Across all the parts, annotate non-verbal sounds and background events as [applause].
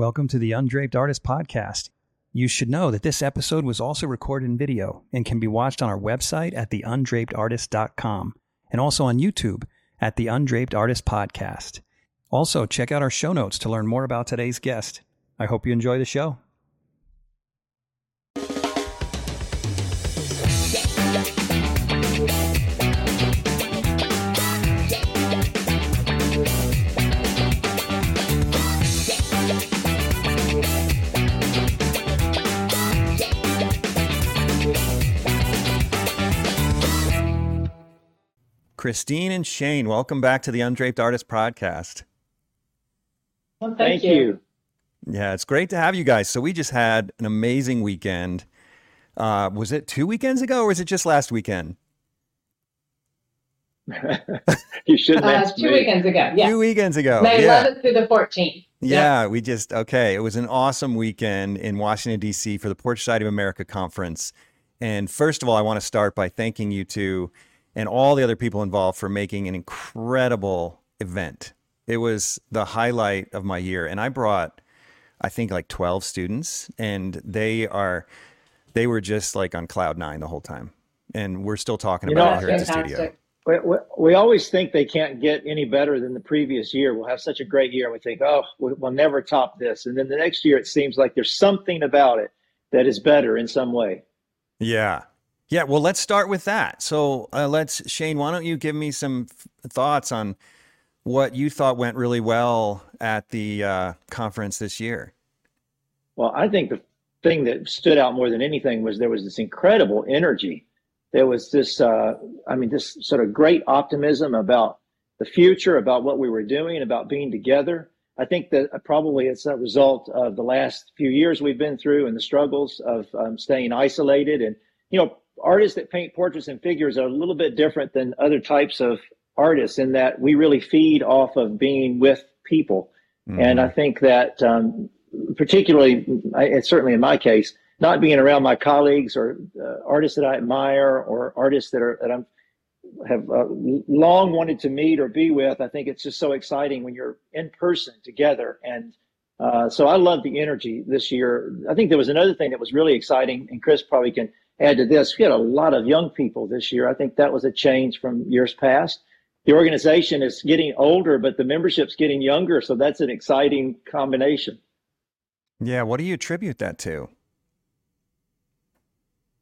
Welcome to the Undraped Artist Podcast. You should know that this episode was also recorded in video and can be watched on our website at theundrapedartist.com and also on YouTube at the Undraped Artist Podcast. Also, check out our show notes to learn more about today's guest. I hope you enjoy the show. Christine and Shane, welcome back to the Undraped Artist Podcast. Well, thank, thank you. you. Yeah, it's great to have you guys. So we just had an amazing weekend. Uh, was it two weekends ago, or was it just last weekend? [laughs] you should uh, two me. weekends ago. Yeah, two weekends ago. May yeah. 11th through the 14th. Yeah, yeah, we just okay. It was an awesome weekend in Washington D.C. for the Portrait Society of America conference. And first of all, I want to start by thanking you two and all the other people involved for making an incredible event. It was the highlight of my year. And I brought, I think, like 12 students, and they are, they were just like on cloud nine the whole time. And we're still talking you about know, it here fantastic. at the studio. We, we, we, always think they can't get any better than the previous year. We'll have such a great year. And we think, oh, we'll never top this. And then the next year, it seems like there's something about it that is better in some way. Yeah. Yeah, well, let's start with that. So, uh, let's Shane. Why don't you give me some f- thoughts on what you thought went really well at the uh, conference this year? Well, I think the thing that stood out more than anything was there was this incredible energy. There was this, uh, I mean, this sort of great optimism about the future, about what we were doing, about being together. I think that probably it's a result of the last few years we've been through and the struggles of um, staying isolated and you know artists that paint portraits and figures are a little bit different than other types of artists in that we really feed off of being with people. Mm-hmm. And I think that, um, particularly, it's certainly in my case, not being around my colleagues or uh, artists that I admire or artists that are that I'm have uh, long wanted to meet or be with. I think it's just so exciting when you're in person together. And uh, so I love the energy this year. I think there was another thing that was really exciting, and Chris probably can add to this, we had a lot of young people this year. I think that was a change from years past. The organization is getting older, but the membership's getting younger. So that's an exciting combination. Yeah. What do you attribute that to?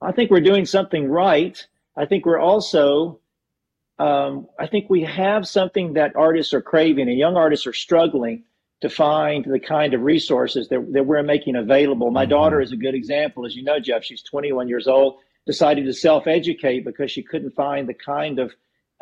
I think we're doing something right. I think we're also, um, I think we have something that artists are craving and young artists are struggling to find the kind of resources that, that we're making available. My mm-hmm. daughter is a good example. As you know, Jeff, she's 21 years old, decided to self educate because she couldn't find the kind of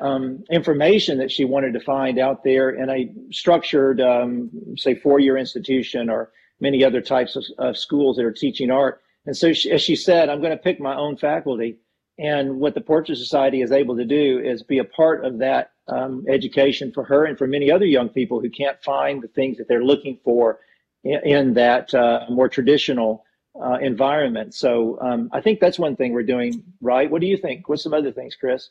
um, information that she wanted to find out there in a structured, um, say, four year institution or many other types of, of, schools that are teaching art. And so, she, as she said, I'm going to pick my own faculty. And what the Portrait Society is able to do is be a part of that um, education for her and for many other young people who can't find the things that they're looking for in, in that uh, more traditional uh, environment. So um, I think that's one thing we're doing right. What do you think? What's some other things, Chris?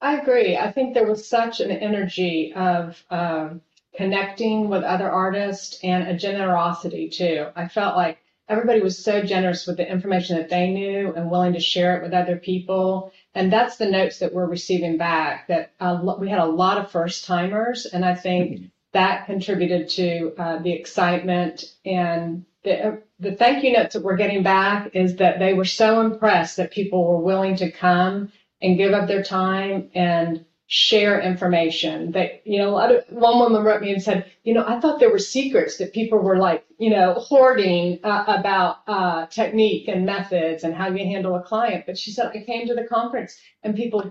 I agree. I think there was such an energy of um, connecting with other artists and a generosity too. I felt like everybody was so generous with the information that they knew and willing to share it with other people. And that's the notes that we're receiving back that uh, we had a lot of first timers. And I think mm-hmm. that contributed to uh, the excitement and the, uh, the thank you notes that we're getting back is that they were so impressed that people were willing to come and give up their time and share information that you know one woman wrote me and said you know i thought there were secrets that people were like you know hoarding uh, about uh, technique and methods and how you handle a client. But she said i came to the conference and people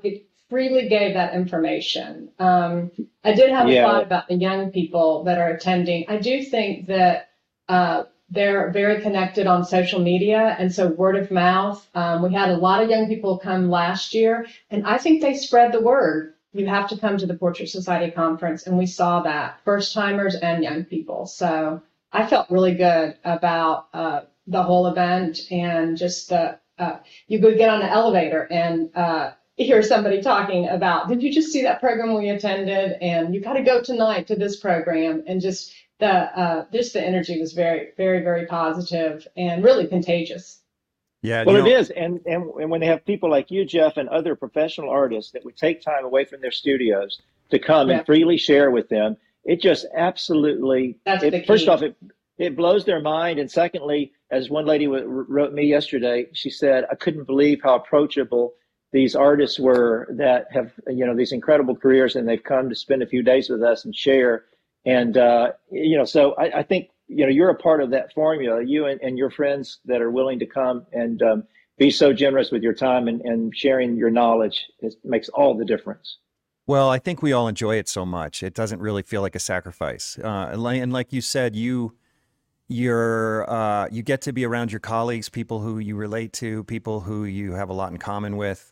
freely gave that information. Um, i did have yeah. a thought about the young people that are attending. I do think that uh, they're very connected on social media and so word of mouth. Um, we had a lot of young people come last year and i think they spread the word you have to come to the Portrait Society conference. And we saw that first timers and young people. So I felt really good about uh, the whole event and just the, uh, you could get on an elevator and uh, hear somebody talking about, did you just see that program we attended? And you've got to go tonight to this program and just the uh, just the energy was very, very, very positive and really contagious. Yeah. Well, you know, it is, and, and and when they have people like you, Jeff, and other professional artists that would take time away from their studios to come Yeah. and freely share with them, it just absolutely. That's it, the First off, it it blows their mind, and secondly, as one lady w- wrote me yesterday, she said, "I couldn't believe how approachable." These artists were that have you know these incredible careers, and they've come to spend a few days with us and share. And uh, you know, so I, I think you know you're a part of that formula. You and, and your friends that are willing to come and um, be so generous with your time and, and sharing your knowledge it makes all the difference. Well, I think we all enjoy it so much. It doesn't really feel like a sacrifice. Uh, and, like, you said, you you're uh, you get to be around your colleagues, people who you relate to, people who you have a lot in common with.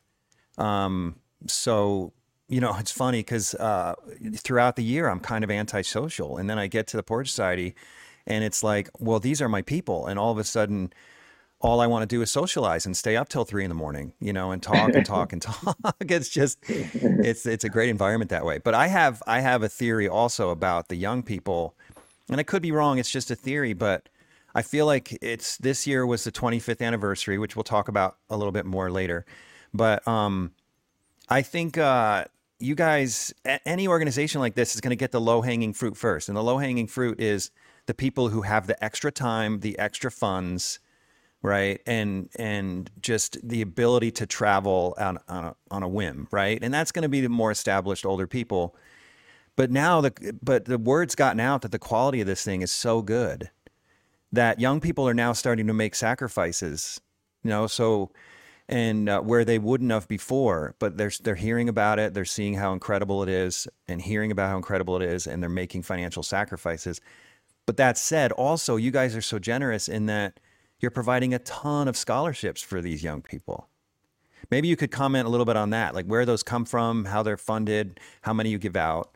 Um, so you know, it's funny because uh, throughout the year I'm kind of antisocial, and then I get to the Port Society, and it's like, well, these are my people, and all of a sudden. All I want to do is socialize and stay up till three in the morning, you know, and talk and talk and [laughs] talk. It's just, it's it's a great environment that way. But I have I have a theory also about the young people, and I could be wrong. It's just a theory, but I feel like it's this year was the 25th anniversary, which we'll talk about a little bit more later. But um, I think uh, you guys, any organization like this is going to get the low hanging fruit first, and the low hanging fruit is the people who have the extra time, the extra funds, right? And and just the ability to travel on on a, on a whim right? And that's going to be the more established older people. But now the but the word's gotten out that the quality of this thing is so good that young people are now starting to make sacrifices you know? So and uh, where they wouldn't have before but they're they're hearing about it they're seeing how incredible it is and hearing about how incredible it is and they're making financial sacrifices but that said also you guys are so generous in that you're providing a ton of scholarships for these young people. Maybe you could comment a little bit on that, like where those come from, how they're funded, how many you give out.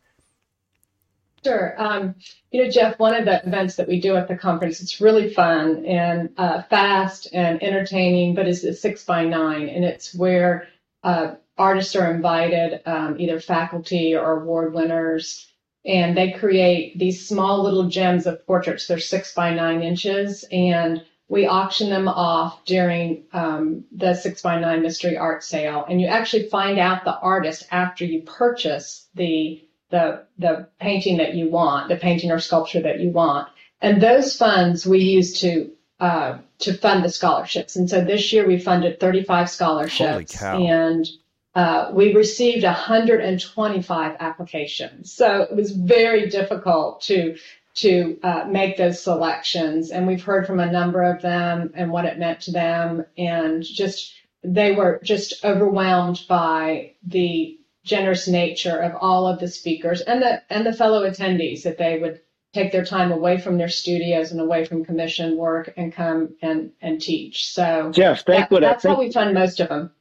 Sure. Um, you know, Jeff, one of the events that we do at the conference, it's really fun and uh, fast and entertaining, but it's a six by nine, and it's where uh, artists are invited, um, either faculty or award winners, and they create these small little gems of portraits. They're six by nine inches, and we auction them off during um, the six by nine mystery art sale. And you actually find out the artist after you purchase the the the painting that you want, the painting or sculpture that you want, and those funds we use to uh, to fund the scholarships. And so this year we funded 35 scholarships, cow. and uh, we received 125 applications. So it was very difficult to to uh, make those selections, and we've heard from a number of them and what it meant to them, and just they were just overwhelmed by the generous nature of all of the speakers and the and the fellow attendees that they would take their time away from their studios and away from commission work and come and and teach. So Jeff, that- what that's how we fund most of them.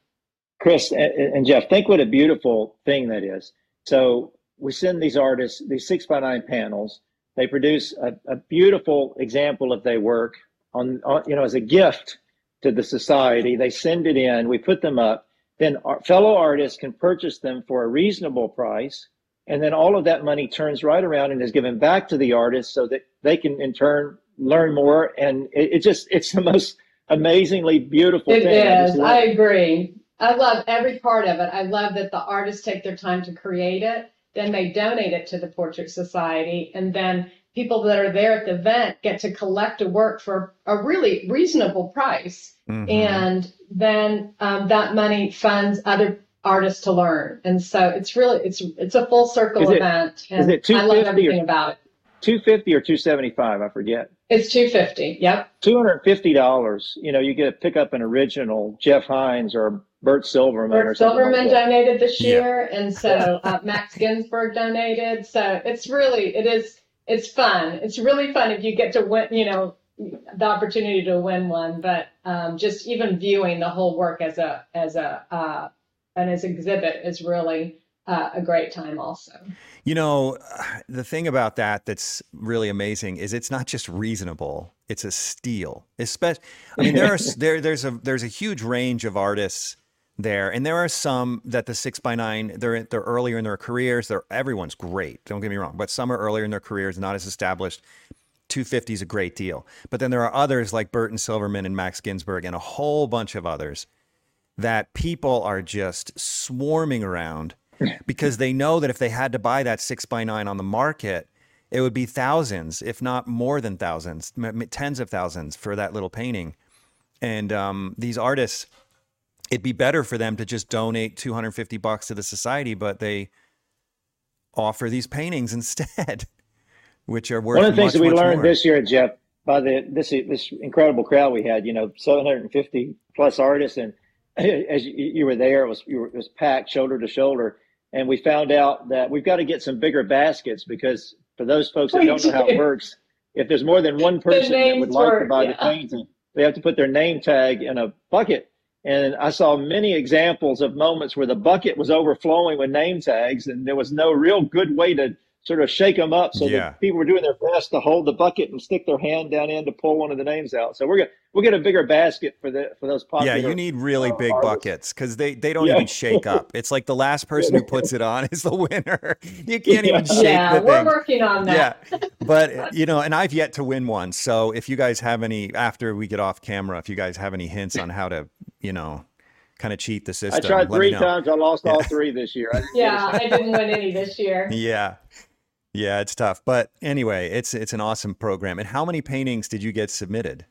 Chris and, Jeff, think what a beautiful thing that is. So we send these artists these six by nine panels. They produce a, a beautiful example of their work on, on, you know, as a gift to the society. They send it in. We put them up. Then our fellow artists can purchase them for a reasonable price, and then all of that money turns right around and is given back to the artist so that they can in turn learn more. And it, it just it's the most amazingly beautiful It thing. I just is. love I agree. I love every part of it. I love that the artists take their time to create it, then they donate it to the Portrait Society, and then people that are there at the event get to collect a work for a really reasonable price. Mhm. And then um, that money funds other artists to learn. And so it's really it's it's a full circle Is it- event. is And it I love 250 or- everything about it. 250 or 275 i forget It's two fifty. Yep. $250 you know you get to pick up an original jeff hines or burt silverman Burt something like Silverman that. donated this Yeah. year, and so uh, Max Ginsburg donated. So it's really, it is, it's fun. It's really fun if you get to win, you know, the opportunity to win one. But um, just even viewing the whole work as a as a uh, and as exhibit is really uh, a great time. Also, You know, the thing about that that's really amazing is it's not just reasonable; it's a steal. Especially, I mean, there are [laughs] there there's a there's a huge range of artists there. And there are some that the six by nine, they're they're earlier in their careers. They're everyone's great. Don't get me wrong, but some are earlier in their careers, not as established. 250 is a great deal. But then there are others like Burton Silverman and Max Ginsburg and a whole bunch of others that people are just swarming around [laughs] because they know that if they had to buy that six by nine on the market, it would be thousands, if not more than thousands, tens of thousands for that little painting. And um, these artists, it'd be better for them to just donate 250 bucks to the society, but they offer these paintings instead, [laughs] which are worth. One of the things much, that we learned more. this year, Jeff, by the this this incredible crowd we had, you know, 750 plus artists, and [clears throat] as you, you were there, it was were, it was packed shoulder to shoulder, and we found out that we've got to get some bigger baskets because for those folks that We don't know how it works, if there's more than one person that would names like to were- buy the painting, they have to put their name tag in a bucket. And I saw many examples of moments where the bucket was overflowing with name tags, and there was no real good way to sort of shake them up. So Yeah. that people were doing their best to hold the bucket and stick their hand down in to pull one of the names out. So we're gonna we'll get a bigger basket for the for those popular. Yeah, you need really uh, big artists. buckets because they, they don't Yeah. even shake up. It's like the last person who puts it on [laughs] is the winner. You [laughs] can't even shake yeah, the we're thing. working on that. Yeah, [laughs] but you know, and I've yet to win one. So if you guys have any after we get off camera, if you guys have any hints on how to, you know, kind of cheat the system. I system, tried three times. I lost all three this year. I Yeah, I didn't win any this year. Yeah, yeah, it's tough. But anyway, it's it's an awesome program. And how many paintings did you get submitted?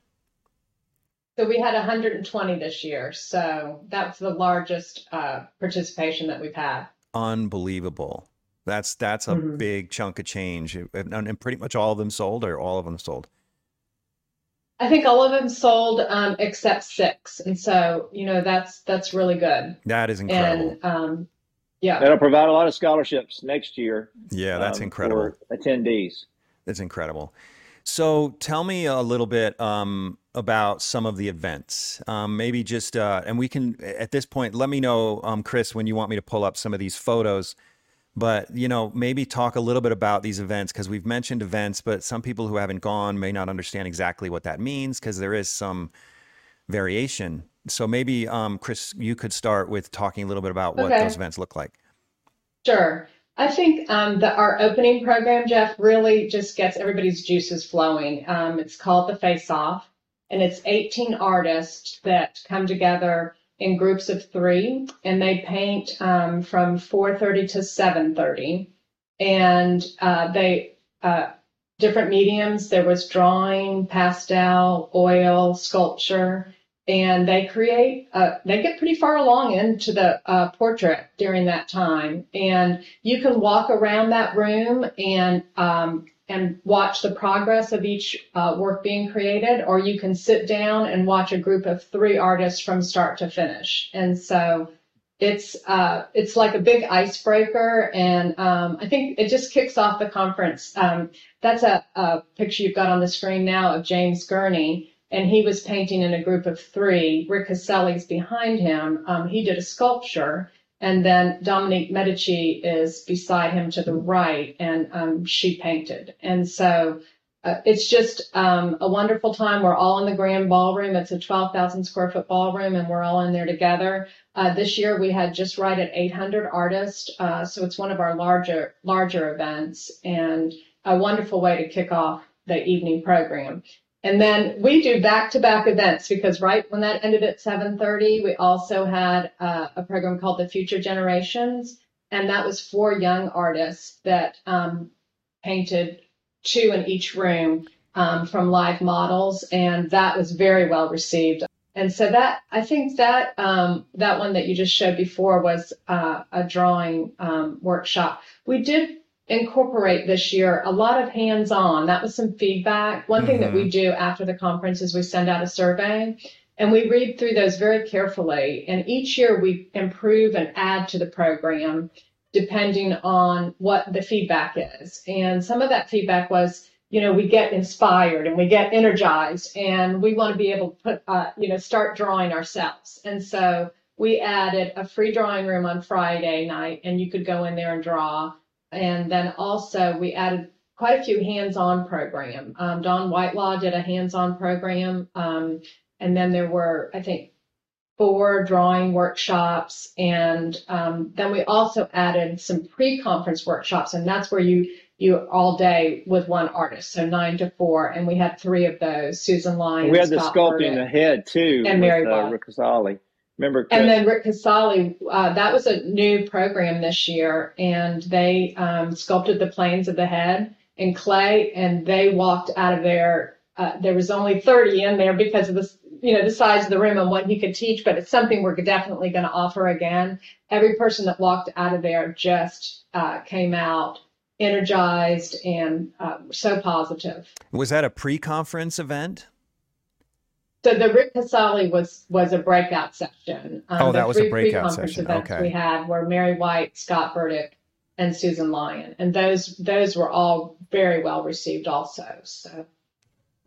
So we had 120 this year. So that's the largest uh, participation that we've had. Unbelievable. That's that's a Mhm. big chunk of change, and, and pretty much all of them sold, or all of them sold. I think all of them sold um, except six, and so you know that's that's really good. That is incredible. And um, yeah, That'll provide a lot of scholarships next year. yeah, that's um, incredible. for attendees. That's incredible. So tell me a little bit um, about some of the events. Um, maybe just, uh, and we can, at this point, let me know, um, Chris, when you want me to pull up some of these photos. But, you know, maybe talk a little bit about these events because we've mentioned events, but some people who haven't gone may not understand exactly what that means because there is some variation. So maybe, um, Chris, you could start with talking a little bit about what those events look like. Sure. I think um, that our opening program, Jeff, really just gets everybody's juices flowing. Um, it's called the Face Off, and it's 18 artists that come together in groups of three, and they paint um, from 4:30 to 7:30, and uh, they uh, different mediums. There was drawing, pastel, oil, sculpture and they create uh, they get pretty far along into the uh, portrait during that time and you can walk around that room and um, and watch the progress of each uh, work being created or you can sit down and watch a group of three artists from start to finish and so it's uh, it's like a big icebreaker and um, i think it just kicks off the conference um, that's a, a picture you've got on the screen now of james gurney and he was painting in a group of three. Rick Casali's behind him. Um, he did a sculpture, and then Dominique Medici is beside him to the right, and um, she painted. And so uh, it's just um, a wonderful time. We're all in the grand ballroom. It's a 12,000 square foot ballroom, and we're all in there together. Uh, this year we had just right at 800 artists, uh, so it's one of our larger larger events, and a wonderful way to kick off the evening program. And then we do back-to-back events because right when that ended at 7:30, we also had uh, a program called the Future Generations, and that was for young artists that um, painted two in each room um, from live models, and that was very well received. And so that I think that um, that one that you just showed before was uh, a drawing um, workshop. We did incorporate this year a lot of hands-on. That was some feedback. One thing that we do after the conference is we send out a survey and we read through those very carefully. And each year we improve and add to the program depending on what the feedback is. And some of that feedback was, you know, we get inspired and we get energized and we want to be able to put, uh, you know, start drawing ourselves. And so we added a free drawing room on Friday night and you could go in there and draw. And then also we added quite a few hands-on program. Um, Dawn Whitelaw did a hands-on program. Um, and then there were, I think, four drawing workshops, and um, then we also added some pre-conference workshops, and that's where you you all day with one artist, so nine to four, and we had three of those. Susan Lyons, we had the Scott sculpting Burdick, ahead too, and Mary with, uh, Watt. Rick Casali. Remember, Chris? and then Rick Casali, uh, that was a new program this year, and they um, sculpted the planes of the head in clay, and they walked out of there. Uh, there was only 30 in there because of the, you know, the size of the room and what he could teach, but it's something we're definitely going to offer again. Every person that walked out of there just uh, came out energized and uh, so positive. Was that a pre-conference event? So the Rick Casali was was a breakout session. Um, Oh, that was a breakout session. Okay. we had were Mary Whyte, Scott Burdick, and Susan Lyon, and those those were all very well received also. So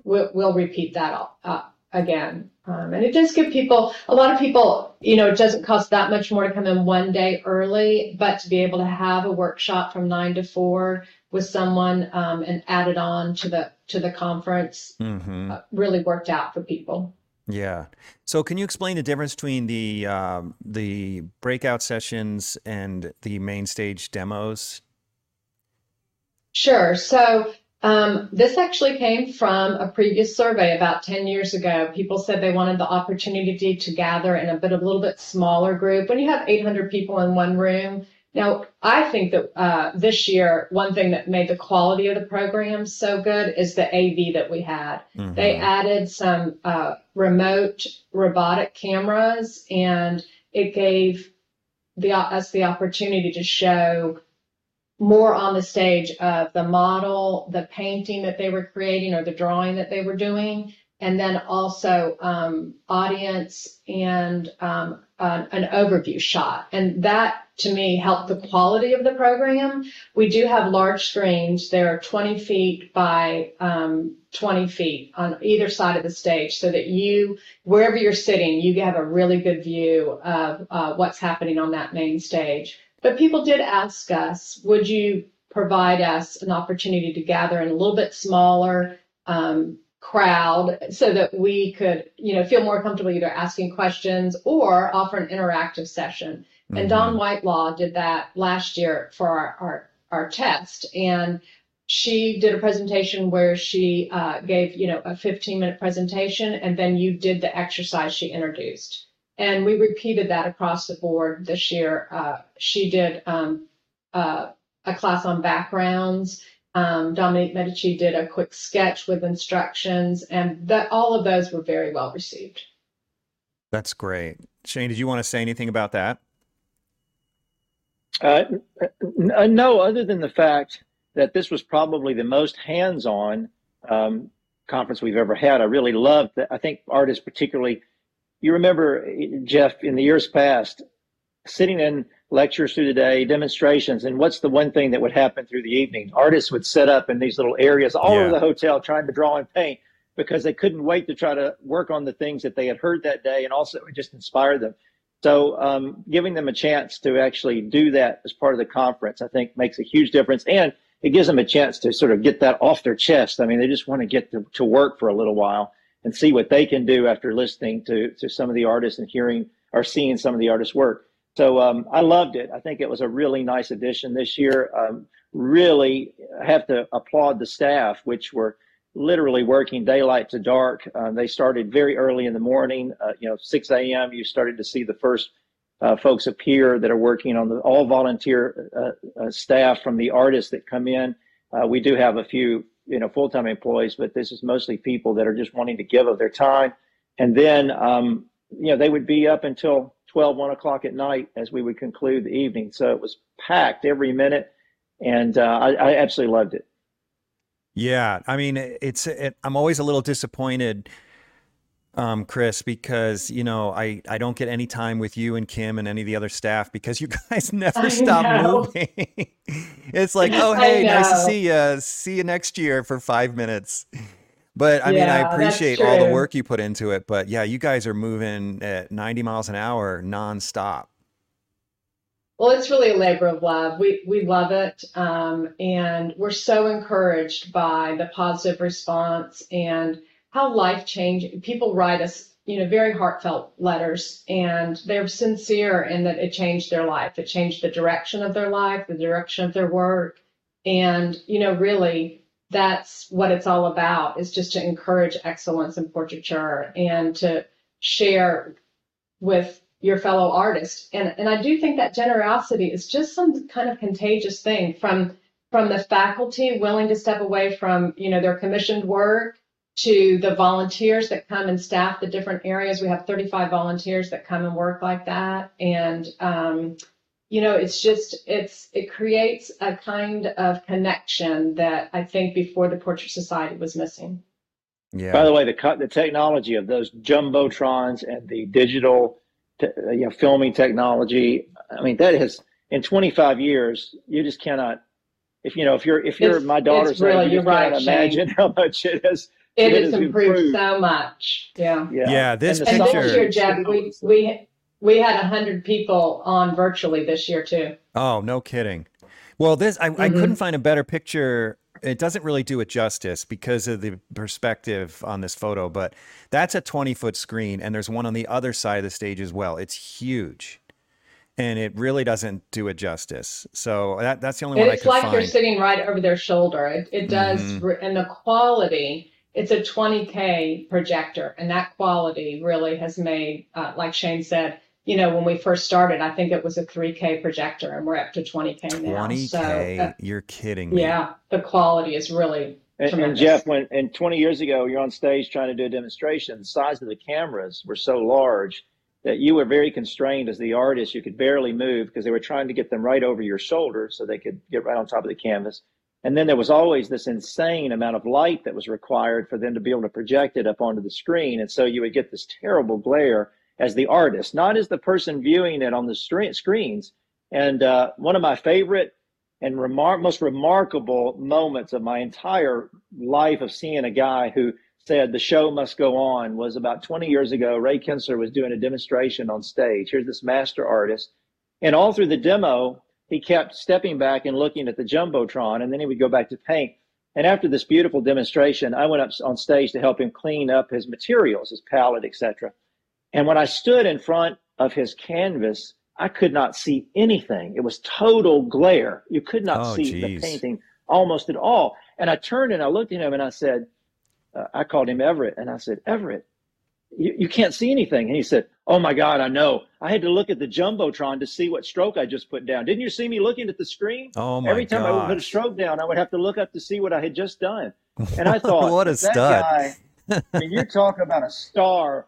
we'll we'll repeat that uh, again, um, and it does give people a lot of people. You know, it doesn't cost that much more to come in one day early, but to be able to have a workshop from nine to four with someone um, and added on to the to the conference Mm-hmm. uh, really worked out for people. Yeah. So, can you explain the difference between the um, the breakout sessions and the main stage demos? Sure. So um, this actually came from a previous survey about 10 years ago. People said they wanted the opportunity to gather in a bit a little bit smaller group. When you have 800 people in one room, now I think that uh, this year one thing that made the quality of the program so good is the AV that we had. They Mhm. added some uh, remote robotic cameras, and it gave the us the opportunity to show more on the stage of the model, the painting that they were creating, or the drawing that they were doing, and then also um, audience and um, an, an overview shot. And that to me helped the quality of the program. We do have large screens. They're 20 feet by um, 20 feet on either side of the stage so that you, wherever you're sitting, you have a really good view of uh, what's happening on that main stage. But people did ask us, would you provide us an opportunity to gather in a little bit smaller um, crowd so that we could, you know, feel more comfortable either asking questions or offer an interactive session. And Dawn Mhm. Whitelaw did that last year for our, our, our test. And she did a presentation where she uh, gave, you know, a 15 minute presentation, and then you did the exercise she introduced. And we repeated that across the board this year. Uh, she did um, uh, a class on backgrounds. Um, Dominique Medici did a quick sketch with instructions, and that all of those were very well received. That's great. Shane, did you want to say anything about that? Uh, uh, no, other than the fact that this was probably the most hands-on um, conference we've ever had. I really loved that. I think artists, particularly, you remember Jeff in the years past, sitting in lectures through the day, demonstrations, and what's the one thing that would happen through the evening? Artists would set up in these little areas all Yeah. over the hotel trying to draw and paint because they couldn't wait to try to work on the things that they had heard that day, and also it just inspired them. So, um, giving them a chance to actually do that as part of the conference, I think, makes a huge difference, and it gives them a chance to sort of get that off their chest. I mean, they just want to get to, to work for a little while and see what they can do after listening to to some of the artists and hearing or seeing some of the artists' work. So um, I loved it. I think it was a really nice addition this year. Um, really have to applaud the staff, which were literally working daylight to dark. Uh, they started very early in the morning. Uh, you know, 6 a.m. You started to see the first uh, folks appear that are working on the all volunteer uh, uh, staff from the artists that come in. Uh, we do have a few, you know, full time employees, but this is mostly people that are just wanting to give of their time. And then, um, you know, they would be up until 12, 1 o'clock at night as we would conclude the evening. So it was packed every minute. And uh, I, I absolutely loved it. Yeah, I mean, it's it, I'm always a little disappointed, um, Chris, because you know I I don't get any time with you and Kim and any of the other staff because you [laughs] guys never I stop know. moving. [laughs] it's like, [laughs] oh hey, nice to see you. See you next year for five minutes. But I mean, I appreciate all the work you put into it. But yeah, you guys are moving at 90 miles an hour nonstop. Well, it's really a labor of love. We we love it, um, and we're so encouraged by the positive response and how life changing. People write us you know, very heartfelt letters, and they're sincere in that it changed their life. It changed the direction of their life, the direction of their work, and you know, really, that's what it's all about. Is just to encourage excellence in portraiture and to share with your fellow artists. And and I do think that generosity is just some kind of contagious thing from from the faculty willing to step away from you know their commissioned work to the volunteers that come and staff the different areas. We have 35 volunteers that come and work like that, and um, you know it's just it's it creates a kind of connection that I think before the Portrait Society was missing. Yeah. By the way, the cut the technology of those jumbotrons and the digital te- you know, filming technology. I mean, that has in 25 years, you just cannot. If you know, if you're if you're it's, my daughter's really, age, you right, cannot imagine how much it has. It, it has improved, improved, so much. Yeah. Yeah. yeah this and, picture. And this year, Jeff, we we we had hundred people on virtually this year too. Oh, no kidding. Well, this I, mm-hmm. I couldn't find a better picture it doesn't really do it justice because of the perspective on this photo, but that's a 20 foot screen, and there's one on the other side of the stage as well. It's huge. And it really doesn't do it justice. So that, that's the only one it's I could like find. you're sitting right over their shoulder. It, it does, mm-hmm. and the quality, it's a 20K projector, and that quality really has made, uh, like Shane said, you know, when we first started, I think it was a 3K projector, and we're up to 20K now. 20K? So, uh, You're kidding me. Yeah, the quality is really and, and, Jeff, when and 20 years ago, you're on stage trying to do a demonstration. The size of the cameras were so large that you were very constrained as the artist. You could barely move because they were trying to get them right over your shoulder so they could get right on top of the canvas. And then there was always this insane amount of light that was required for them to be able to project it up onto the screen. And so you would get this terrible glare as the artist, not as the person viewing it on the screens. And uh, one of my favorite and remar- most remarkable moments of my entire life of seeing a guy who said the show must go on was about 20 years ago. Ray Kinstler was doing a demonstration on stage. Here's this master artist. And all through the demo, he kept stepping back and looking at the Jumbotron, and then he would go back to paint. And after this beautiful demonstration, I went up on stage to help him clean up his materials, his palette, etc. And when I stood in front of his canvas, I could not see anything. It was total glare. You could not oh, see geez. the painting almost at all. And I turned and I looked at him and I said, uh, I called him Everett and I said, Everett, you, you can't see anything. And he said, Oh my God, I know. I had to look at the Jumbotron to see what stroke I just put down. Didn't you see me looking at the screen? Oh my Every time gosh. I would put a stroke down, I would have to look up to see what I had just done. And I [laughs] thought, what a stud. Guy, I mean, you're talking about a star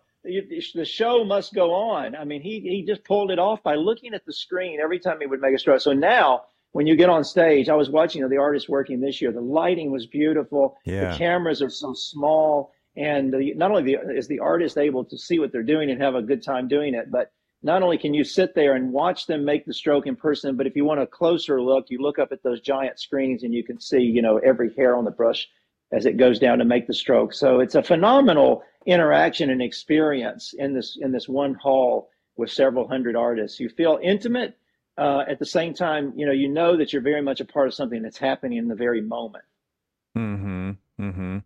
the show must go on. I mean, he he just pulled it off by looking at the screen every time he would make a stroke. So now, when you get on stage, I was watching you know, the artists working this year. The lighting was beautiful. Yeah. The cameras are so small, and the, not only the, is the artist able to see what they're doing and have a good time doing it, but not only can you sit there and watch them make the stroke in person, but if you want a closer look, you look up at those giant screens and you can see, you know, every hair on the brush as it goes down to make the stroke. So it's a phenomenal interaction and experience in this in this one hall with several hundred artists. You feel intimate uh, at the same time. You know, you know that you're very much a part of something that's happening in the very moment. Hmm. Hmm.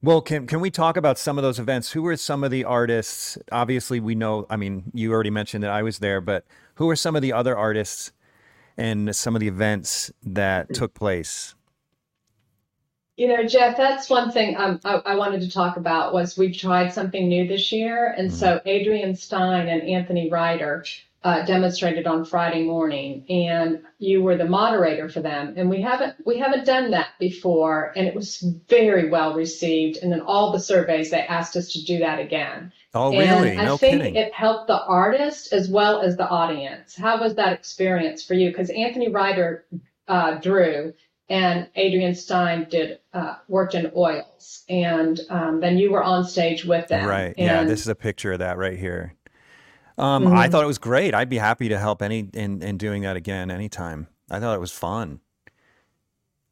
Well, can can we talk about some of those events? Who were some of the artists? Obviously, we know. I mean, you already mentioned that I was there, but who are some of the other artists and some of the events that took place? You know, Jeff, that's one thing um, I, I, wanted to talk about was we tried something new this year, and mm-hmm. so Adrienne Stein and Anthony Ryder uh, demonstrated on Friday morning, and you were the moderator for them. And we haven't we haven't done that before, and it was very well received. And then all the surveys they asked us to do that again. Oh, really? and? I think kidding. it helped the artist as well as the audience. How was that experience for you? Because Anthony Ryder uh, drew and Adrienne Stein did uh, worked in oils, and um, then you were on stage with them. Right. yeah. This is a picture of that right here. Um, mm-hmm. I thought it was great. I'd be happy to help any in, in doing that again anytime. I thought it was fun.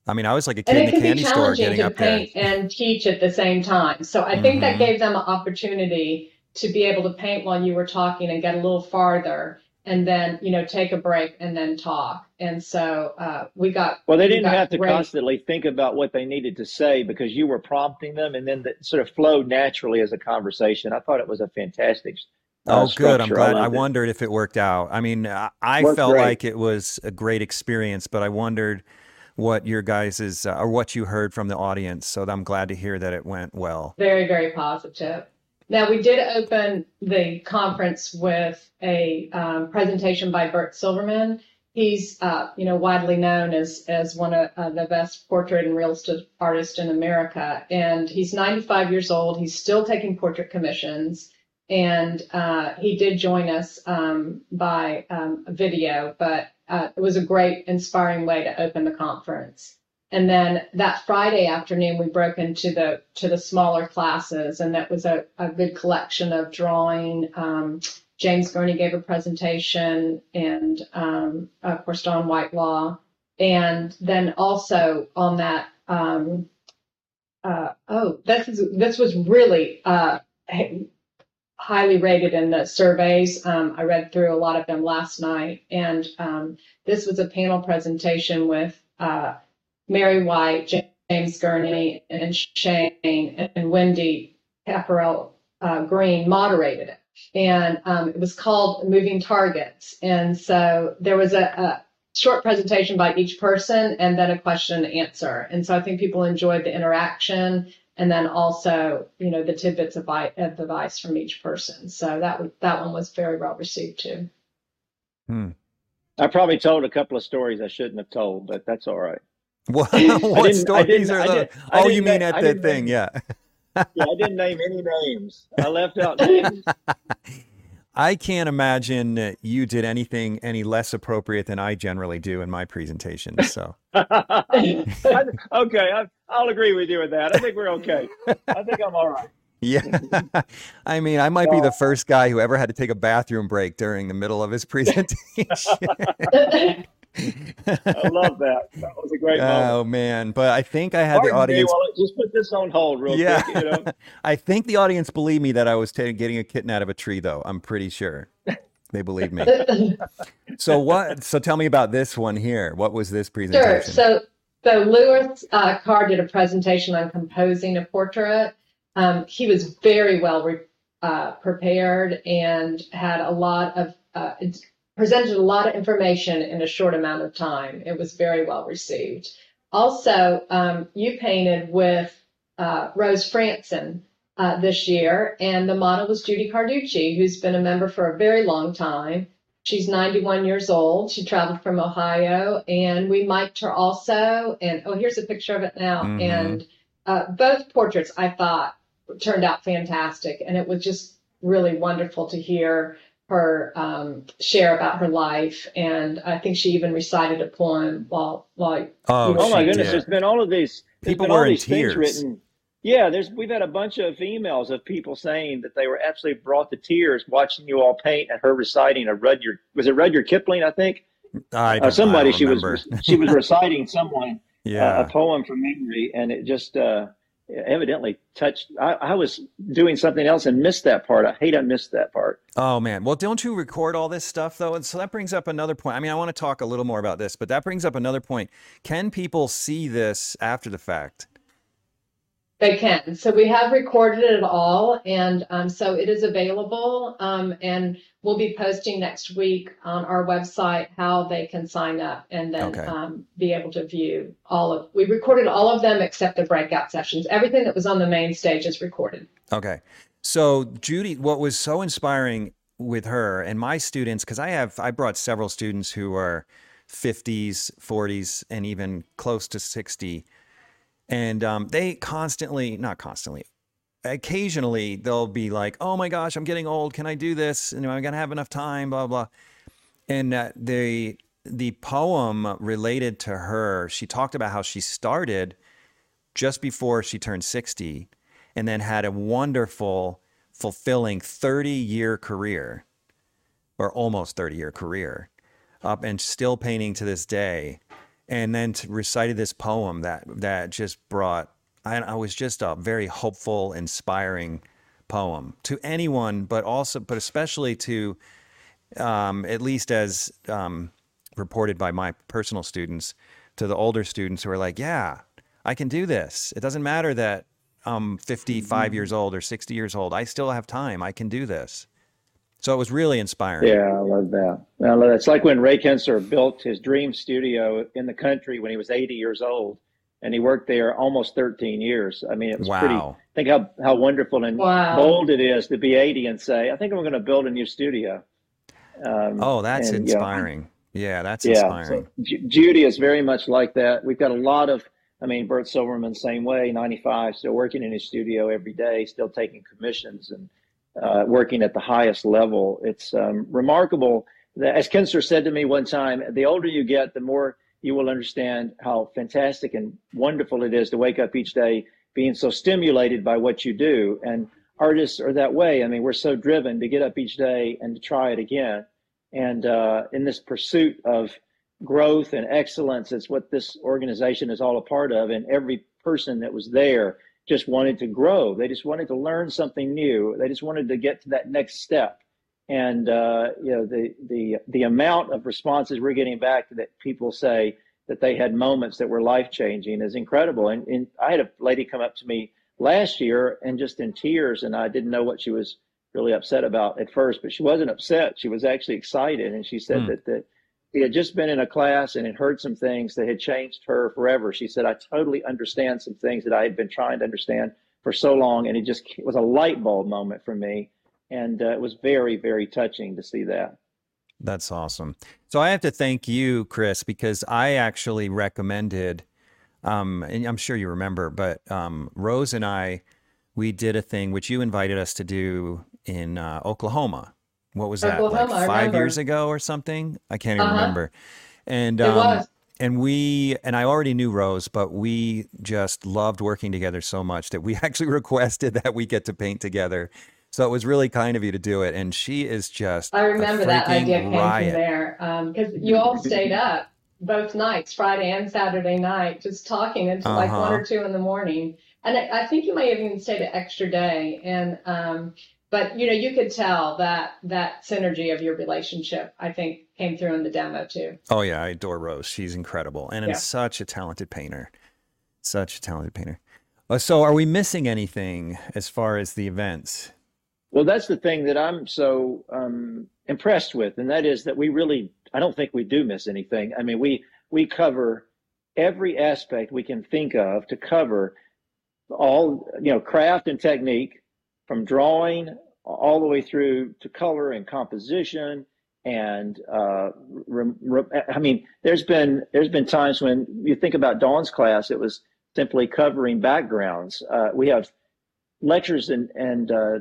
I mean, I was like a kid in the candy store getting to up paint there. and teach at the same time. So I mm-hmm. think that mm-hmm. gave them an opportunity to be able to paint while you were talking and get a little farther and then you know take a break and then talk. And so uh, we got well. They didn't got have to great- constantly think about what they needed to say because you were prompting them, and then it sort of flowed naturally as a conversation. I thought it was a fantastic. uh, Oh, good. I'm glad. I loved it. wondered if it worked out. I mean, I, I felt great. like it was a great experience, but I wondered what your guys' uh, or what you heard from the audience. So I'm glad to hear that it went well. Very, very positive. Now, we did open the conference with a um, presentation by Burt Silverman. He's, uh, you know, widely known as as one of uh, the best portrait and real estate artists in America, and he's 95 years old. He's still taking portrait commissions, and uh, he did join us um, by um, video, but uh, it was a great, inspiring way to open the conference. And then that Friday afternoon, we broke into the to the smaller classes, and that was a, a good collection of drawing. Um, James Gurney gave a presentation, and um, of course Dawn Whitelaw, and then also on that. Um, uh, oh, this is this was really uh, highly rated in the surveys. Um, I read through a lot of them last night, and um, this was a panel presentation with. Uh, Mary Whyte, James Gurney, and Shane and Wendy Pepperell uh, Green moderated it. And um, it was called Moving Targets. And so there was a, a short presentation by each person and then a question and answer. And so I think people enjoyed the interaction and then also, you know, the tidbits of, vi- of advice from each person. So that, w- that one was very well received too. I probably told a couple of stories I shouldn't have told, but that's all right. [laughs] What, what stories are those? Oh, you mean at that thing? Yeah. Yeah, I didn't name any names. I left out [laughs] names. I can't imagine uh, you did anything any less appropriate than I generally do in my presentations. So. [laughs] okay, I, I'll agree with you with that. I think we're okay. I think I'm all right. Yeah. I mean, I might be the first guy who ever had to take a bathroom break during the middle of his presentation. I love that. That was a great [laughs] moment. oh man, but I think I had the Pardon me audience while I- just put this on hold real Yeah. quick. You know? [laughs] I think the audience believed me that I was ta getting a kitten out of a tree though. I'm pretty sure. They believed me. [laughs] So what so tell me about this one here. What was this presentation? Sure. presentation? So, so Lewis uh, Carr did a presentation on composing a portrait. Um, he was very well re- uh, prepared and had a lot of uh, it presented a lot of information in a short amount of time. It was very well received. Also, um, you painted with uh, Rose Frantzen uh, this year, and the model was Judy Carducci, who's been a member for a very long time. She's 91 years old. She traveled from Ohio, and we mic'd her also. And oh, here's a picture of it now. Mhm. And uh, both portraits I thought turned out fantastic, and it was just really wonderful to hear her um, share about her life. And I think she even recited a poem while while oh, Oh my goodness, did. there's been all of these. People been were in tears. written. Yeah, there's we've had a bunch of emails of people saying that they were absolutely brought to tears watching you all paint and her reciting a Rudyard was it Rudyard Kipling, I think? I Uh, don't, somebody I don't she was she was [laughs] reciting someone uh, yeah. a poem from memory and it just uh, evidently touched I, I was doing something else and missed that part. I hate I missed that part. Oh man. Well, don't you record all this stuff though? And so that brings up another point. I mean, I want to talk a little more about this, but that brings up another point. Can people see this after the fact? They can. So we have recorded it all, and um, so it is available. Um, and we'll be posting next week on our website how they can sign up and then Okay. um, be able to view all of. We recorded all of them except the breakout sessions. Everything that was on the main stage is recorded. Okay. So Judy, what was so inspiring with her and my students, because I have I brought several students who are 50s, 40s, and even close to 60. And um, they constantly, not constantly, occasionally they'll be like, "Oh my gosh, I'm getting old. Can I do this? And am I gonna have enough time?" Blah blah. And uh, the the poem related to her, she talked about how she started just before she turned 60 and then had a wonderful, fulfilling 30 year career or almost 30 year career up and still painting to this day. And then to recited this poem that, that just brought, I, I was just a very hopeful, inspiring poem to anyone, but also, but especially to um, at least as um, reported by my personal students, to the older students who are like, yeah, I can do this. It doesn't matter that I'm 55 mm-hmm. years old or 60 years old. I still have time. I can do this. So it was really inspiring. Yeah, I love that. I love that. It's like when Ray Kinstler built his dream studio in the country when he was 80 years old, and he worked there almost 13 years. I mean, it was wow. pretty. Think how how wonderful and wow. bold it is to be 80 and say, "I think I'm going to build a new studio." Um, oh, that's and, inspiring. You know, yeah, that's yeah, inspiring. So J- Judy is very much like that. We've got a lot of. I mean, Burt Silverman, same way, 95, still working in his studio every day, still taking commissions and uh, working at the highest level. It's um, remarkable that, as Kinstler said to me one time, the older you get, the more you will understand how fantastic and wonderful it is to wake up each day being so stimulated by what you do. And artists are that way. I mean, we're so driven to get up each day and to try it again. And uh, in this pursuit of growth and excellence, it's what this organization is all a part of. And every person that was there just wanted to grow. They just wanted to learn something new. They just wanted to get to that next step. And uh, you know the the the amount of responses we're getting back that people say that they had moments that were life changing is incredible. And, and I had a lady come up to me last year and just in tears, and I didn't know what she was really upset about at first, but she wasn't upset. She was actually excited, and she said mm. that that he had just been in a class and had heard some things that had changed her forever. She said, I totally understand some things that I had been trying to understand for so long. And it just it was a light bulb moment for me. And uh, it was very, very touching to see that. That's awesome. So I have to thank you, Chris, because I actually recommended, um, and I'm sure you remember, but um, Rose and I, we did a thing which you invited us to do in uh, Oklahoma what was that Oklahoma, like five years ago or something i can't even uh-huh. remember and um, was. and we and i already knew rose but we just loved working together so much that we [laughs] actually requested that we get to paint together so it was really kind of you to do it and she is just i remember that idea came riot. from there because um, you all stayed up both nights friday and saturday night just talking until uh-huh. like one uh-huh. or two in the morning and I, I, think you might have even stayed an extra day and um, but you know you could tell that that synergy of your relationship i think came through in the demo too. Oh yeah. I adore rose. She's incredible. And yeah. such a talented painter. Such a talented painter. Uh, so are we missing anything as far as the events? Well that's the thing that i'm so um, impressed with and that is that we really i don't think we do miss anything. I mean we we cover every aspect we can think of to cover all you know craft and technique from drawing all the way through to color and composition and uh, re- re- I mean, there's been there's been times when you think about Dawn's class, it was simply covering backgrounds. Uh, we have lectures and and uh,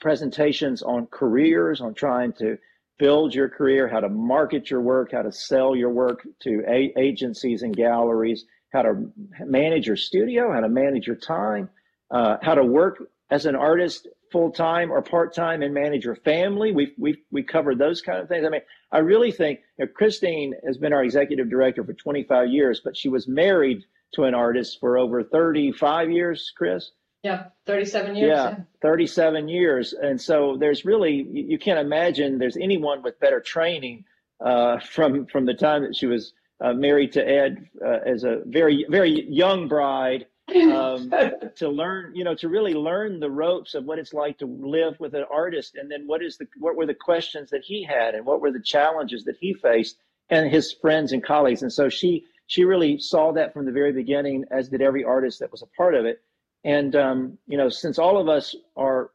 presentations on careers, on trying to build your career, how to market your work, how to sell your work to a- agencies and galleries, how to manage your studio, how to manage your time, uh, how to work as an artist full time or part time and manage your family. We we we covered those kind of things. I mean, I really think you know, Christine has been our executive director for 25 years, but she was married to an artist for over 35 years. Chris. Yeah, 37 years. Yeah, 37 years. And so there's really you, you can't imagine there's anyone with better training uh, from from the time that she was uh, married to Ed uh, as a very very young bride um, to learn, you know, to really learn the ropes of what it's like to live with an artist, and then what is the what were the questions that he had, and what were the challenges that he faced, and his friends and colleagues, and so she she really saw that from the very beginning, as did every artist that was a part of it, and um, you know, since all of us are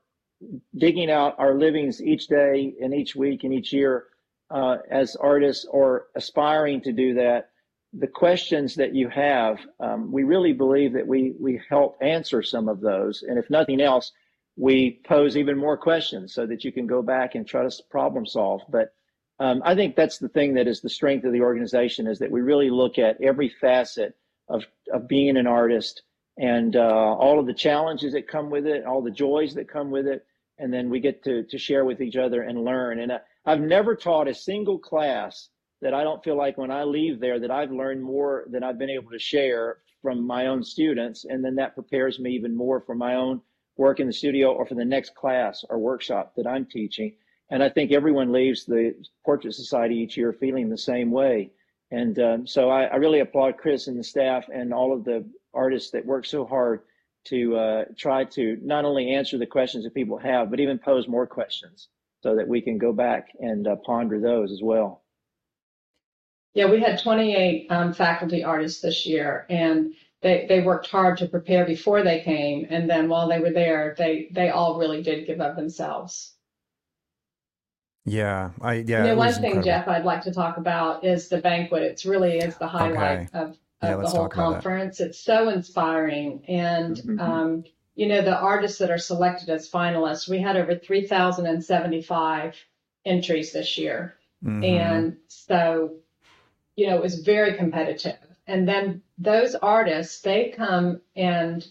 digging out our livings each day and each week and each year uh, as artists or aspiring to do that the questions that you have, um, we really believe that we we help answer some of those, and if nothing else, we pose even more questions so that you can go back and try to problem solve. But um, I think that's the thing that is the strength of the organization is that we really look at every facet of of being an artist and uh, all of the challenges that come with it, all the joys that come with it, and then we get to to share with each other and learn. And uh, I've never taught a single class that I don't feel like when I leave there that I've learned more than I've been able to share from my own students. And then that prepares me even more for my own work in the studio or for the next class or workshop that I'm teaching. And I think everyone leaves the Portrait Society each year feeling the same way. And um, so I, I, really applaud Chris and the staff and all of the artists that work so hard to uh, try to not only answer the questions that people have, but even pose more questions so that we can go back and uh, ponder those as well. Yeah, we had 28 um, faculty artists this year, and they, they worked hard to prepare before they came. And then while they were there, they, they all really did give of themselves. Yeah, I yeah. You know, one thing, incredible. Jeff, I'd like to talk about is the banquet. It's really is the highlight okay. of, of yeah, the whole conference. It's so inspiring, and mm-hmm. um, you know the artists that are selected as finalists. We had over three thousand and seventy-five entries this year, mm-hmm. and so you know it was very competitive. And then those artists, they come and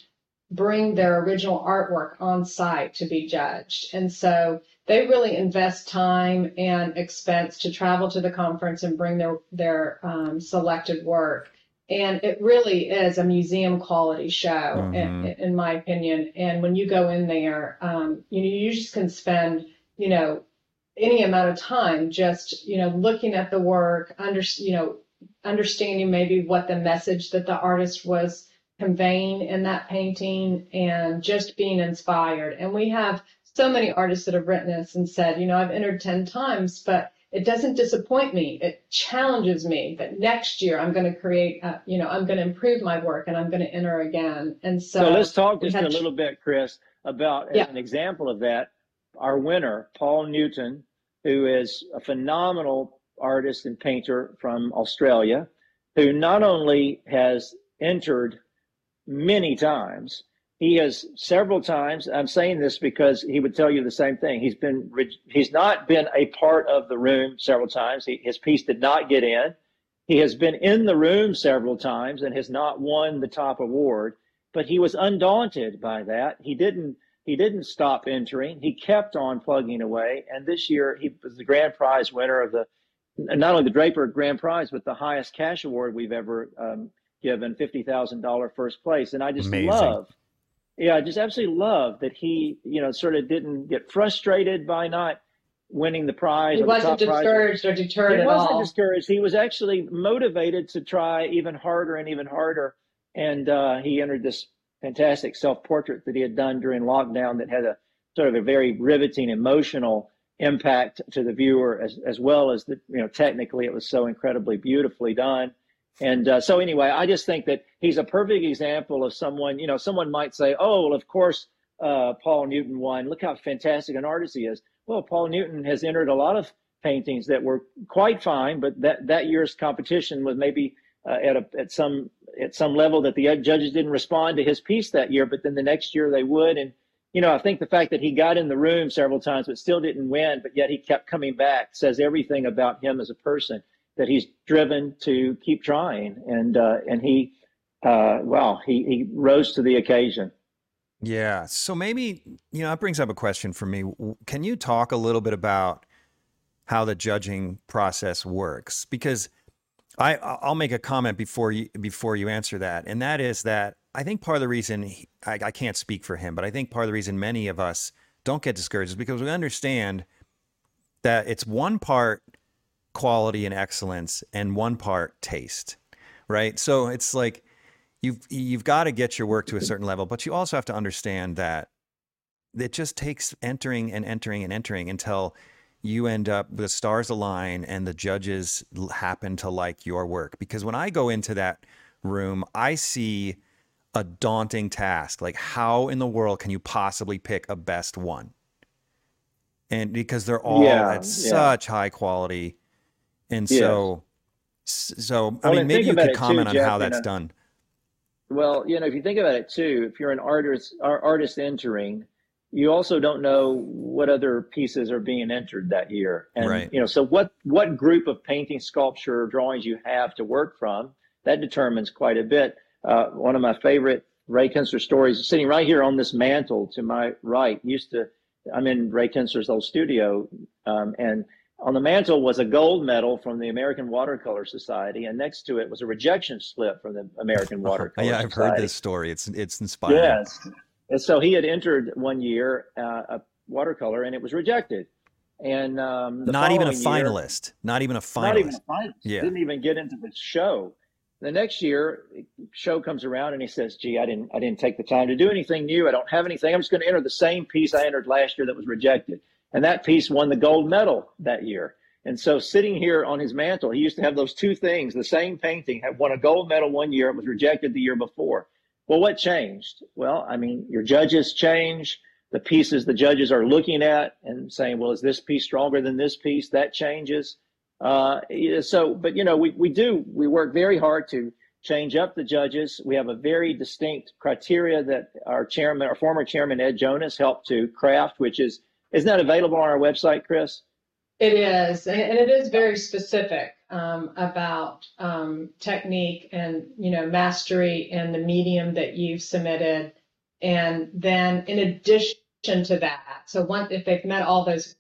bring their original artwork on site to be judged, and so they really invest time and expense to travel to the conference and bring their their um, selected work. And it really is a museum quality show, mm-hmm. in, in, my opinion. And when you go in there, um, you know, you just can spend, you know, any amount of time just, you know, looking at the work, under, you know, understanding maybe what the message that the artist was conveying in that painting, and just being inspired. And we have so many artists that have written this and said, you know, I've entered 10 times, but it doesn't disappoint me. It challenges me that next year I'm going to create, a, you know, I'm going to improve my work and I'm going to enter again. And so, so let's talk just a little bit, Chris, about yeah. an example of that. Our winner, Paul Newton, who is a phenomenal artist and painter from Australia, who not only has entered many times, he has several times i'm saying this because he would tell you the same thing. He's been he's not been a part of the room several times. He, his piece did not get in. He has been in the room several times and has not won the top award but he was undaunted by that. He didn't he didn't stop entering he kept on plugging away and this year he was the grand prize winner of the not only the draper grand prize but the highest cash award we've ever um, given $50000 first place and i just Amazing. love yeah, I just absolutely love that he, you know, sort of didn't get frustrated by not winning the prize. He wasn't discouraged prize. or deterred he wasn't all. discouraged. He was actually motivated to try even harder and even harder. And uh, he entered this fantastic self-portrait that he had done during lockdown that had a sort of a very riveting, emotional impact to the viewer, as as well as the you know technically it was so incredibly beautifully done. And uh, so, anyway, I just think that he's a perfect example of someone, you know, someone might say, oh, well, of course, uh, Paul Newton won. Look how fantastic an artist he is. Well, Paul Newton has entered a lot of paintings that were quite fine, but that, that year's competition was maybe uh, at, a, at, some, at some level that the judges didn't respond to his piece that year, but then the next year they would. And, you know, I think the fact that he got in the room several times but still didn't win, but yet he kept coming back says everything about him as a person that he's driven to keep trying, and uh, and he, uh, well, he he rose to the occasion. Yeah. So maybe you know that brings up a question for me. Can you talk a little bit about how the judging process works? Because I I'll make a comment before you before you answer that, and that is that I think part of the reason he, I, I can't speak for him, but I think part of the reason many of us don't get discouraged is because we understand that it's one part quality and excellence and one part taste, right? So it's like you've you've got to get your work to a certain level, but you also have to understand that it just takes entering and entering and entering until you end up the stars align and the judges happen to like your work. Because when I go into that room, I see a daunting task. Like, how in the world can you possibly pick a best one? And because they're all yeah, at yeah. such high quality and so, so I well, mean, maybe you could comment too, on Jeff, how that's know, done. Well, you know, if you think about it too, if you're an artist, artist entering, you also don't know what other pieces are being entered that year, and right. you know, so what what group of painting, sculpture, drawings you have to work from that determines quite a bit. Uh, one of my favorite Ray Kinstler stories, sitting right here on this mantle to my right, used to. I'm in Ray Kinstler's old studio, um, and on the mantle was a gold medal from the American Watercolor Society, and next to it was a rejection slip from the American [laughs] Watercolor yeah, I've Society. heard this story. It's it's inspiring. Yes, and so he had entered one year uh, a watercolor, and it was rejected. And um, not even a year- finalist. Not even a finalist. not even a finalist. Yeah. Didn't even get into the show. The next year, show comes around and he says, "Gee, I didn't, I didn't take the time to do anything new. I don't have anything. I'm just going to enter the same piece I entered last year that was rejected." And that piece won the gold medal that year. And so, sitting here on his mantle, he used to have those two things. The same painting had won a gold medal one year; it was rejected the year before. Well, what changed? Well, I mean, your judges change. The pieces the judges are looking at and saying, well, is this piece stronger than this piece? That changes. Uh, so, but you know, we, we do, we work very hard to change up the judges. We have a very distinct criteria that our chairman, our former chairman, Ed Jonas, helped to craft, which is, isn't that available on our website, Chris? It is, and, and it is very specific um, about um, technique and you know mastery and the medium that you've submitted, and then in addition to that, so once if they've met all those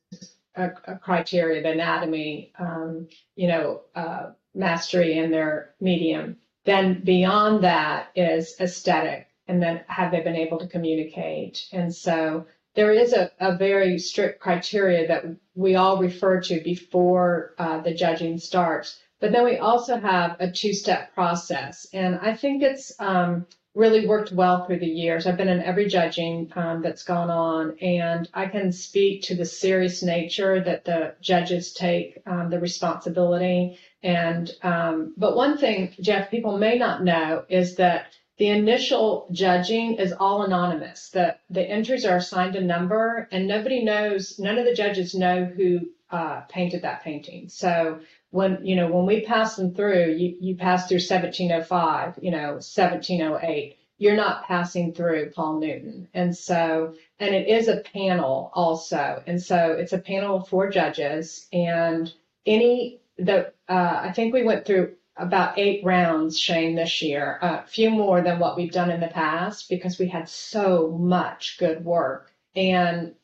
uh, uh, criteria, the anatomy, um, you know, uh, mastery in their medium, then beyond that is aesthetic, and then have they been able to communicate, and so there is a, a very strict criteria that we all refer to before uh, the judging starts. But then we also have a two step process. And I think it's um, really worked well through the years. I've been in every judging um, that's gone on, and I can speak to the serious nature that the judges take, um, the responsibility. And, um, but one thing, Jeff, people may not know is that the initial judging is all anonymous. The the entries are assigned a number, and nobody knows. None of the judges know who uh, painted that painting. So when you know when we pass them through, you you pass through 1705, you know 1708. You're not passing through Paul Newton, and so and it is a panel also, and so it's a panel of four judges, and any the uh, I think we went through about eight rounds, Shane, this year, a few more than what we've done in the past because we had so much good work. And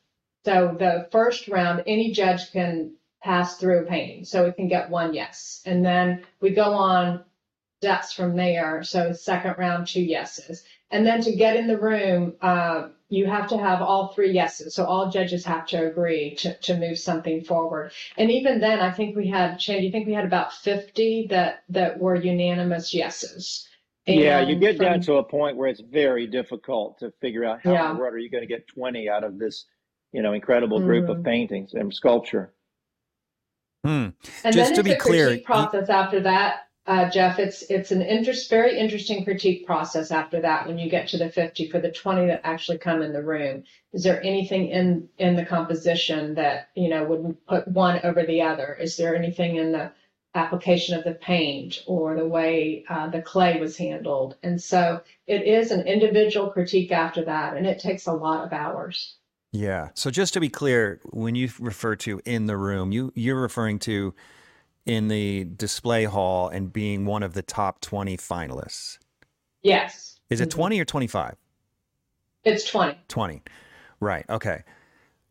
so the first round, any judge can pass through a painting, so we can get one yes. And then we go on steps from there. So second round, two yeses. And then to get in the room, uh, you have to have all three yeses. So all judges have to agree to, to move something forward. And even then, I think we had, Shane, do you think we had about 50 that, that were unanimous yeses? yeah, you And get down to a point where it's very difficult to figure out how in the world are you going to get 20 out of this, you know, incredible group of Mhm. paintings and sculpture. Hmm. And Just then to it's be a clear, process after that, uh, Jeff. It's it's an interest, very interesting critique process after that. When you get to the fifty for the twenty that actually come in the room, is there anything in in the composition that you know would put one over the other? Is there anything in the application of the paint or the way uh, the clay was handled? And so it is an individual critique after that, and it takes a lot of hours. Yeah. So just to be clear, when you refer to in the room, you you're referring to in the display hall and being one of the top 20 finalists. Yes. Is it Mhm. 20 or 25? It's twenty. 20. Right. Okay.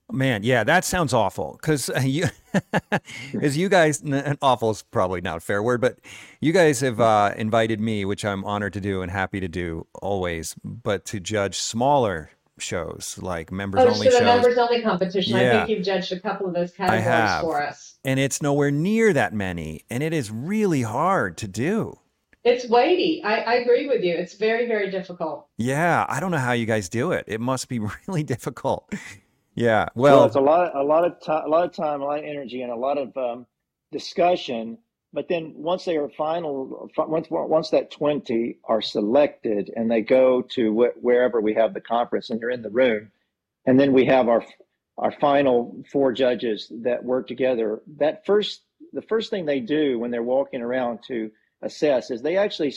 Man, yeah, that sounds awful because you, [laughs] as you guys, awful is probably not a fair word, but you guys have uh, invited me, which I'm honored to do and happy to do always, but to judge smaller shows like members Oh, only so the shows. members only competition. I think you've judged a couple of those categories have. for us. and it's nowhere near that many, and it is really hard to do. It's weighty. I, I agree with you. It's very, very difficult. Yeah, I don't know how you guys do it. It must be [laughs] really difficult. Yeah. Well, Well, it's a lot, a lot of time, a lot of time, a lot of energy, and a lot of um, discussion. But then once they are final, once once that twenty are selected and they go to wh- wherever we have the conference and they're in the room, and then we have our our final four judges that work together. That first, the first thing they do when they're walking around to assess is they actually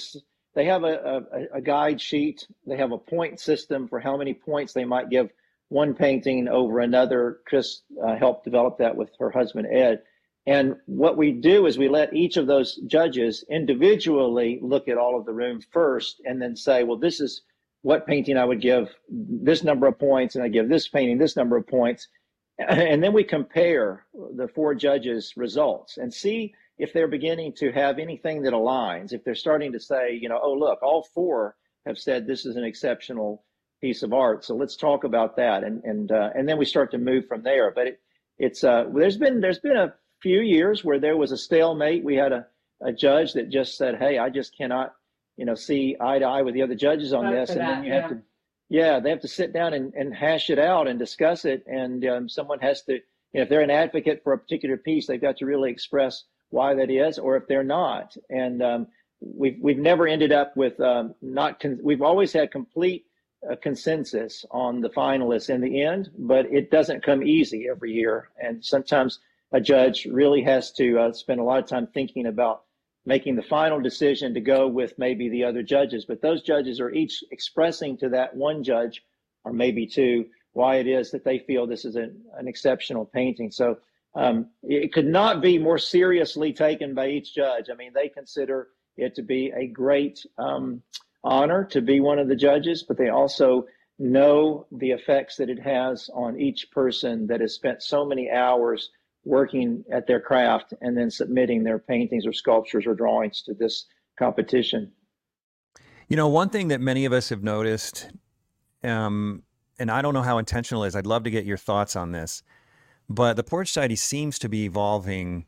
they have a, a, a guide sheet. They have a point system for how many points they might give one painting over another. Chris uh, helped develop that with her husband Ed. And what we do is we let each of those judges individually look at all of the room first and then say, well, this is what painting I would give this number of points, and I give this painting this number of points. [clears throat] And then we compare the four judges' results and see if they're beginning to have anything that aligns. If they're starting to say, you know, oh, look, all four have said this is an exceptional piece of art. So let's talk about that, and and uh, and then we start to move from there. But it, it's uh, there's been there's been a few years where there was a stalemate. We had a, a judge that just said, "Hey, I just cannot, you know, see eye to eye with the other judges on this," and that, then you yeah. have to, yeah, they have to sit down and, and hash it out and discuss it, and um, someone has to, you know, if they're an advocate for a particular piece, they've got to really express why that is, or if they're not, and um, we've we've never ended up with um, not. Con- we've always had complete a consensus on the finalists in the end, but it doesn't come easy every year. And sometimes a judge really has to uh, spend a lot of time thinking about making the final decision to go with maybe the other judges. But those judges are each expressing to that one judge, or maybe two, why it is that they feel this is an, an exceptional painting. So um, it could not be more seriously taken by each judge. I mean, they consider it to be a great um, honor to be one of the judges, but they also know the effects that it has on each person that has spent so many hours working at their craft and then submitting their paintings or sculptures or drawings to this competition. You know, one thing that many of us have noticed, um, and I don't know how intentional it is, I'd love to get your thoughts on this, but the Portrait Society seems to be evolving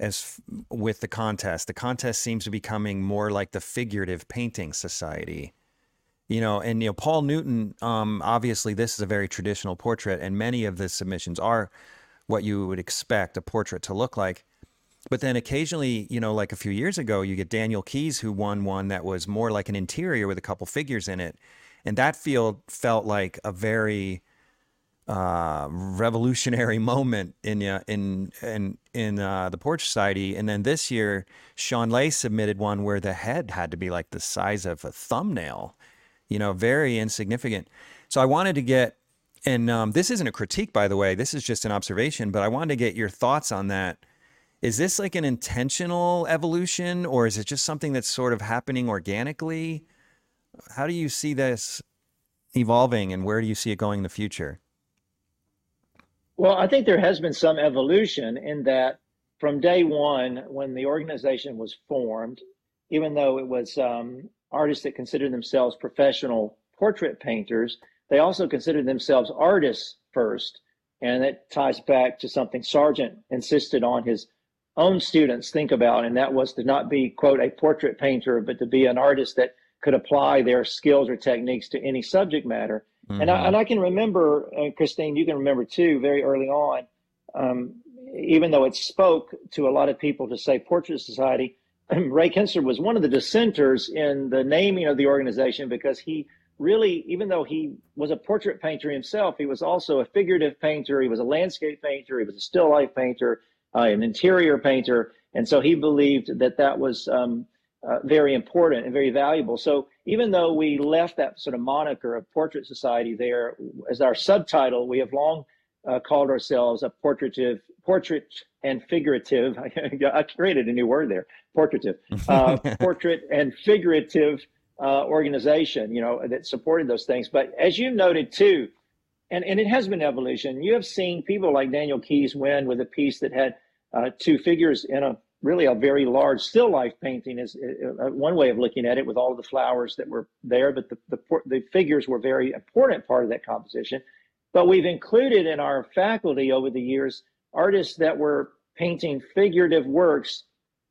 as with the contest. The contest seems to be becoming more like the figurative painting society. You know, and you know, Paul Newton, um, obviously this is a very traditional portrait, and many of the submissions are what you would expect a portrait to look like. But then occasionally, you know, like a few years ago, you get Daniel Keys who won one that was more like an interior with a couple figures in it. And that field felt like a very uh, revolutionary [laughs] moment in uh, in in in uh, the Portrait Society. And then this year, Sean Ley submitted one where the head had to be like the size of a thumbnail, you know, very insignificant. So I wanted to get, and um, this isn't a critique, by the way. This is just an observation, but I wanted to get your thoughts on that. Is this like an intentional evolution, or is it just something that's sort of happening organically? How do you see this evolving, and where do you see it going in the future? Well, I think there has been some evolution in that from day one, when the organization was formed, even though it was um, artists that considered themselves professional portrait painters, they also considered themselves artists first. And that ties back to something Sargent insisted on his own students think about, and that was to not be, quote, a portrait painter, but to be an artist that could apply their skills or techniques to any subject matter. Mm-hmm. And, I, and I can remember, uh, Christine, you can remember too, very early on, um, even though it spoke to a lot of people to say Portrait Society, [clears throat] Ray Kinstler was one of the dissenters in the naming of the organization because he really, even though he was a portrait painter himself, he was also a figurative painter, he was a landscape painter, he was a still life painter, uh, an interior painter. And so he believed that that was um, uh, very important and very valuable. So even though we left that sort of moniker of Portrait Society there as our subtitle, we have long uh, called ourselves a portraitive, portrait and figurative. [laughs] I created a new word there, portraitive, uh, [laughs] portrait and figurative uh, organization. You know that supported those things. But as you noted too, and and it has been evolution. You have seen people like Daniel Keys win with a piece that had uh, two figures in a really a very large still life painting is uh, uh, one way of looking at it with all the flowers that were there but the, the, the figures were very important part of that composition but we've included in our faculty over the years artists that were painting figurative works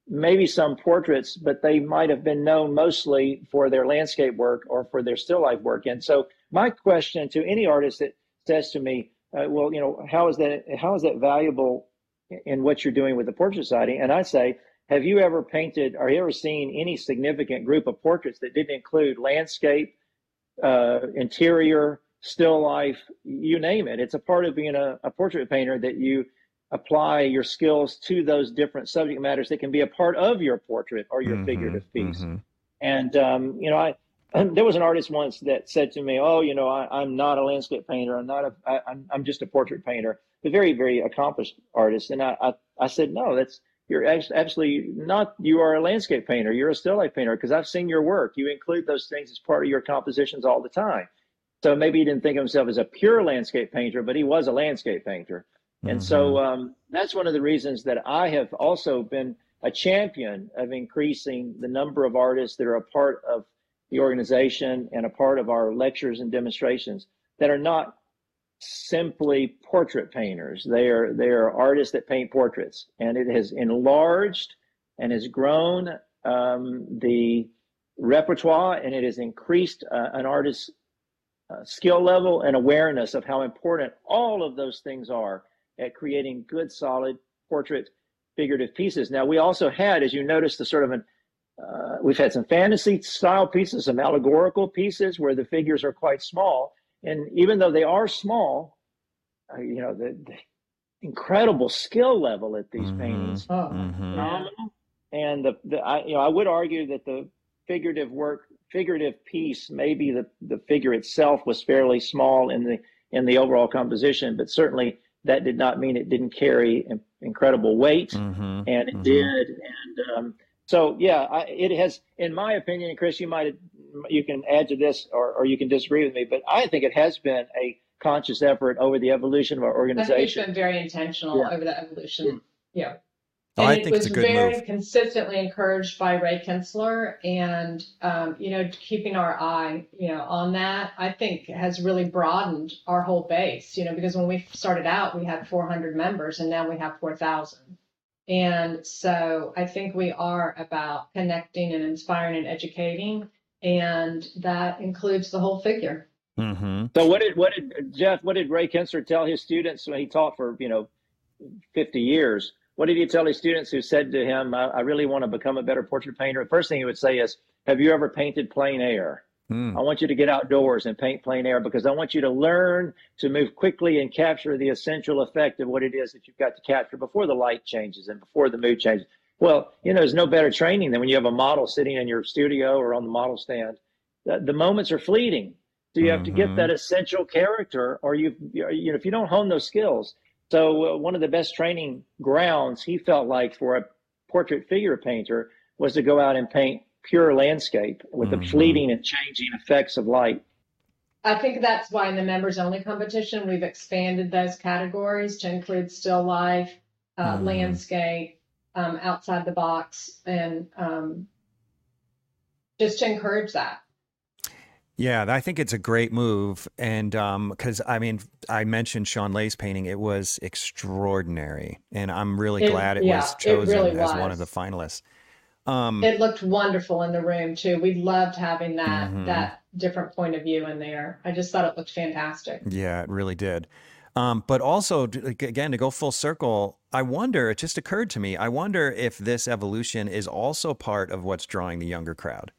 maybe some portraits but they might have been known mostly for their landscape work or for their still life work and so my question to any artist that says to me uh, well you know how is that how is that valuable in what you're doing with the Portrait Society. And I say, have you ever painted or you ever seen any significant group of portraits that didn't include landscape, uh, interior, still life, you name it? It's a part of being a, a portrait painter that you apply your skills to those different subject matters that can be a part of your portrait or your mm-hmm, figurative piece. Mm-hmm. And, um, you know, I, [clears throat] there was an artist once that said to me, "Oh, you know, I, am not a landscape painter. I'm not a. I, I'm I'm just a portrait painter." A very very accomplished artist, and I I, I said, "No, that's you're absolutely not. You are a landscape painter. You're a still life painter because I've seen your work. You include those things as part of your compositions all the time. So maybe he didn't think of himself as a pure landscape painter, but he was a landscape painter. And mm-hmm. so um, that's one of the reasons that I have also been a champion of increasing the number of artists that are a part of the organization and a part of our lectures and demonstrations that are not simply portrait painters. They are they are artists that paint portraits, and it has enlarged and has grown um, the repertoire, and it has increased uh, an artist's uh, skill level and awareness of how important all of those things are at creating good, solid portrait figurative pieces. Now, we also had, as you noticed, the sort of an uh, we've had some fantasy style pieces, some allegorical pieces where the figures are quite small. And even though they are small, uh, you know, the, the, incredible skill level at these mm-hmm. paintings, oh, mm-hmm. phenomenal. And the, the I, you know, I would argue that the figurative work, figurative piece, maybe the, the figure itself was fairly small in the in the overall composition, but certainly that did not mean it didn't carry incredible weight, mm-hmm. and it mm-hmm. did. And um, so, yeah, I, it has, in my opinion, Chris, you might you can add to this, or, or you can disagree with me, but I think it has been a conscious effort over the evolution of our organization. I think it's been very intentional yeah. over the evolution. Yeah. Oh, and it was very move. consistently encouraged by Ray Kinstler, and um, you know, keeping our eye, you know, on that, I think has really broadened our whole base. You know, because when we started out, we had 400 members, and now we have 4,000. And so I think we are about connecting and inspiring and educating, and that includes the whole figure. Mm-hmm. So what did what did Jeff? What did Ray Kinstler tell his students when he taught for you know 50 years? What did he tell his students who said to him, I, I really want to become a better portrait painter? The first thing he would say is, Have you ever painted plein air? Mm. I want you to get outdoors and paint plein air because I want you to learn to move quickly and capture the essential effect of what it is that you've got to capture before the light changes and before the mood changes. Well, you know, there's no better training than when you have a model sitting in your studio or on the model stand. The, the moments are fleeting. So you have mm-hmm. to get that essential character, or you, you know, if you don't hone those skills, so uh, one of the best training grounds he felt like for a portrait figure painter was to go out and paint pure landscape with mm-hmm. the fleeting and changing effects of light. I think that's why in the members only competition we've expanded those categories to include still life, uh, mm-hmm. landscape, um, outside the box, and um, just to encourage that. Yeah, I think it's a great move, and because um, I mean, I mentioned Sean Lea's painting; it was extraordinary, and I'm really it, glad it yeah, was chosen it really as was. one of the finalists. Um, it looked wonderful in the room too. We loved having that mm-hmm. that different point of view in there. I just thought it looked fantastic. Yeah, it really did. Um, but also, again, to go full circle, I wonder. It just occurred to me. I wonder if this evolution is also part of what's drawing the younger crowd.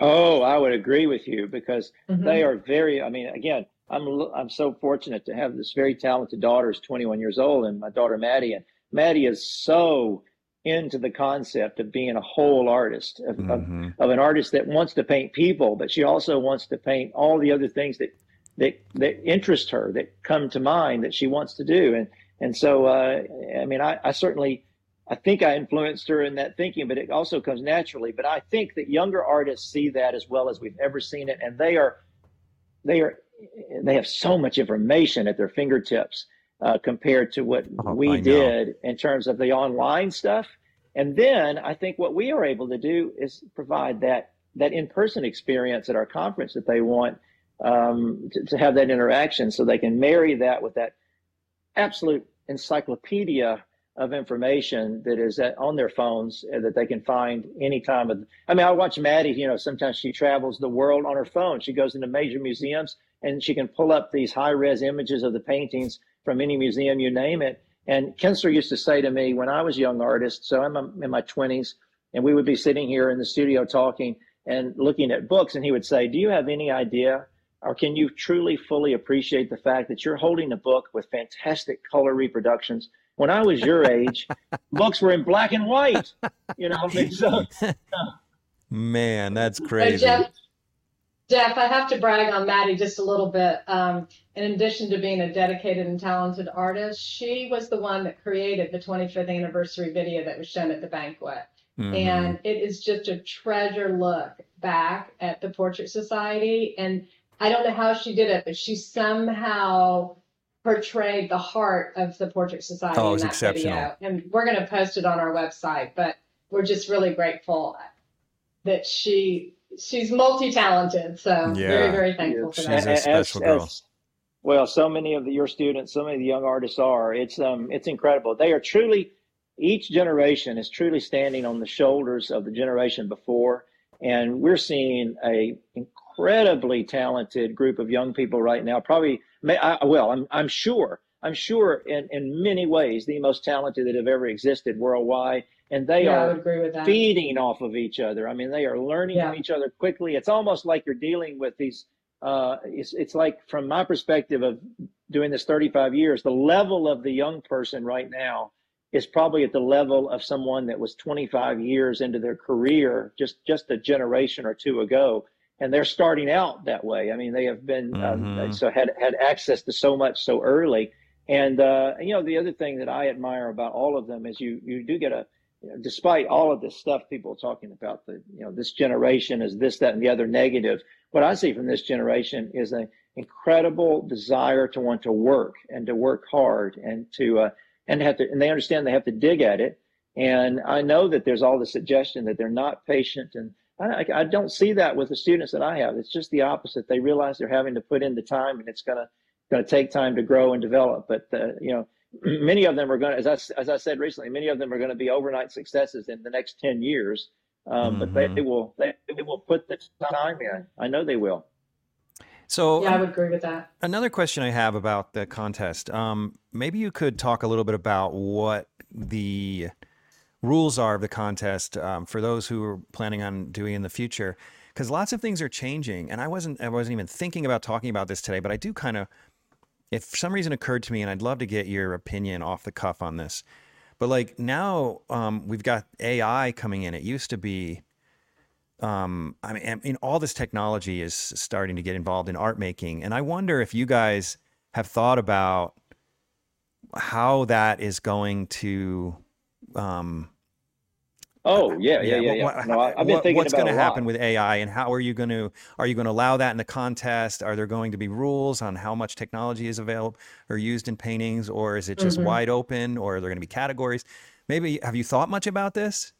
Oh, I would agree with you because mm-hmm. they are very. I mean, again, I'm I'm so fortunate to have this very talented daughter, who's 21 years old, and my daughter Maddie. And Maddie is so into the concept of being a whole artist, of, mm-hmm. of, of, an artist that wants to paint people, but she also wants to paint all the other things that that that interest her, that come to mind, that she wants to do. And and so, uh, I mean, I, I certainly I think I influenced her in that thinking, but it also comes naturally. But I think that younger artists see that as well as we've ever seen it, and they are they are they have so much information at their fingertips uh, compared to what oh, we did in terms of the online stuff. And then I think what we are able to do is provide that that in person experience at our conference that they want um, to, to have that interaction, so they can marry that with that absolute encyclopedia of information that is on their phones uh, that they can find anytime. Of, I mean, I watch Maddie, you know, sometimes she travels the world on her phone. She goes into major museums and she can pull up these high res images of the paintings from any museum, you name it. And Kinstler used to say to me when I was a young artist, so I'm in my 20s, and we would be sitting here in the studio talking and looking at books, and he would say, Do you have any idea or can you truly fully appreciate the fact that you're holding a book with fantastic color reproductions when I was your age, [laughs] books were in black and white. You know, [laughs] so, man, that's crazy. Jeff, Jeff, I have to brag on Maddie just a little bit. Um, in addition to being a dedicated and talented artist, she was the one that created the 25th anniversary video that was shown at the banquet. Mm-hmm. And it is just a treasure look back at the Portrait Society. And I don't know how she did it, but she somehow portrayed the heart of the Portrait Society oh, in that video. And we're going to post it on our website, but we're just really grateful that she she's multi-talented. So yeah. very, very thankful for that. She's a special as, girl. As, Well, so many of the, your students, so many of the young artists are. It's um, it's incredible. They are truly, each generation is truly standing on the shoulders of the generation before, and we're seeing a incredibly talented group of young people right now. Probably, I, well, I'm I'm sure, I'm sure in in many ways the most talented that have ever existed worldwide, and they Yeah, are would agree with that. feeding off of each other. I mean, they are learning Yeah. from each other quickly. It's almost like you're dealing with these. Uh, it's it's like from my perspective of doing this 35 years, the level of the young person right now is probably at the level of someone that was 25 years into their career just just a generation or two ago, and they're starting out that way. I mean, they have been um, Mhm. so had had access to so much so early. And uh, you know, the other thing that I admire about all of them is you you do get a you know, despite all of this stuff people are talking about the you know this generation is this that and the other negative what i see from this generation is an incredible desire to want to work and to work hard and to uh, and have to and they understand they have to dig at it and i know that there's all the suggestion that they're not patient and I, I don't see that with the students that I have. It's just the opposite. They realize they're having to put in the time, and it's gonna going to take time to grow and develop. But uh, you know, [clears throat] many of them are going to, as I, as I said recently, many of them are going to be overnight successes in the next 10 years. Um, But they, they will they, they will put the time in. I know they will. So Yeah, I would agree with that. Another question I have about the contest. Um, maybe you could talk a little bit about what the rules are of the contest um, for those who are planning on doing in the future, because lots of things are changing. And I wasn't I wasn't even thinking about talking about this today, but I do kind of, if some reason occurred to me, and I'd love to get your opinion off the cuff on this. But like now, um, we've got AI coming in. It used to be um, I mean, I mean, all this technology is starting to get involved in art making, and I wonder if you guys have thought about how that is going to. Um, Oh yeah, yeah, yeah, what- yeah. what- No, I, I've been what- thinking what's going to happen with AI, and how are you going to are you going to allow that in the contest? Are there going to be rules on how much technology is available or used in paintings, or is it just Mhm. wide open, or are there going to be categories? Maybe have you thought much about this?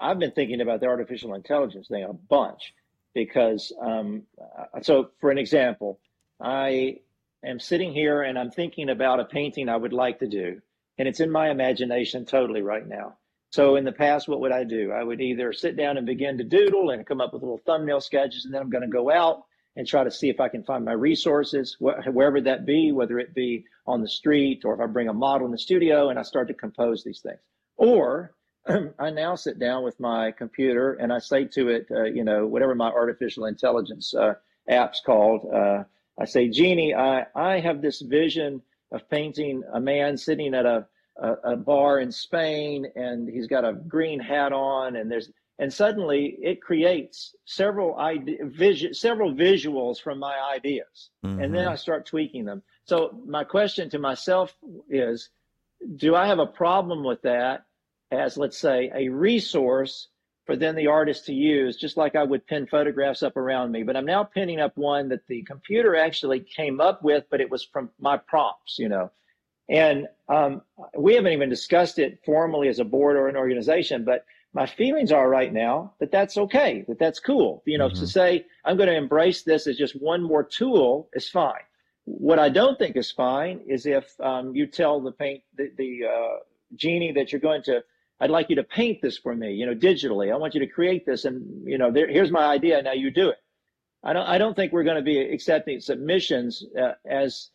I've been thinking about the artificial intelligence thing a bunch because, um, uh, so for an example, I am sitting here and I'm thinking about a painting I would like to do, and it's in my imagination totally right now. So in the past, what would I do? I would either sit down and begin to doodle and come up with little thumbnail sketches, and then I'm going to go out and try to see if I can find my resources, wh- wherever that be, whether it be on the street or if I bring a model in the studio and I start to compose these things. Or [clears throat] I now sit down with my computer and I say to it, uh, you know, whatever my artificial intelligence uh, app's called, uh, I say, Jeannie, I, I have this vision of painting a man sitting at a, a, a bar in Spain and he's got a green hat on and there's and suddenly it creates several ide- visu- several visuals from my ideas and then. I mm-hmm. start tweaking them. So my question to myself is, do I have a problem with that as let's say a resource for then the artist to use, just like I would pin photographs up around me. But I'm now pinning up one that the computer actually came up with, but it was from my prompts, you know. And um, we haven't even discussed it formally as a board or an organization, but my feelings are right now that that's okay, that that's cool. You know, to Mhm. say I'm going to embrace this as just one more tool is fine. What I don't think is fine is if um, you tell the paint the, the uh, genie that you're going to I'd like you to paint this for me, you know, digitally. I want you to create this, and you know, there, here's my idea. Now you do it. I don't. I don't think we're going to be accepting submissions uh, as,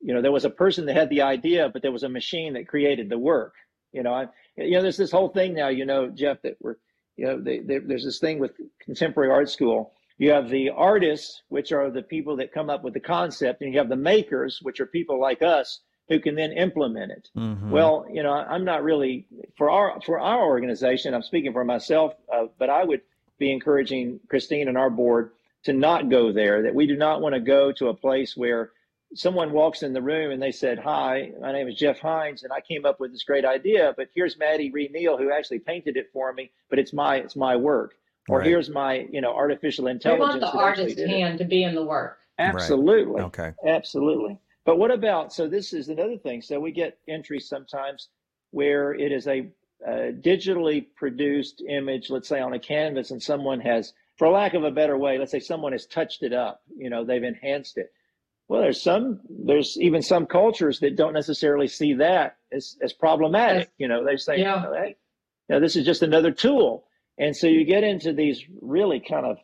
you know, there was a person that had the idea, but there was a machine that created the work. You know, I, you know, there's this whole thing now. You know, Jeff, that we're, you know, they, they, there's this thing with contemporary art school. You have the artists, which are the people that come up with the concept, and you have the makers, which are people like us who can then implement it. Mhm. Well, you know, I'm not really for our for our organization. I'm speaking for myself, uh, but I would be encouraging Christine and our board to not go there. That we do not want to go to a place where someone walks in the room and they said, "Hi, my name is Jeff Hines, and I came up with this great idea, but here's Maddie Ree Neal who actually painted it for me, but it's my it's my work." Or Right. here's my you know artificial We intelligence. want the that actually artist it. hand to be in the work. Absolutely. okay. Absolutely. But what about, so this is another thing. So we get entries sometimes where it is a, uh digitally produced image, let's say on a canvas, and someone has, for lack of a better way, let's say someone has touched it up, you know, they've enhanced it. Well, there's some, there's even some cultures that don't necessarily see that as, as problematic. You know, they say, Yeah. "Oh, hey, you know, this is just another tool. And so you get into these really kind of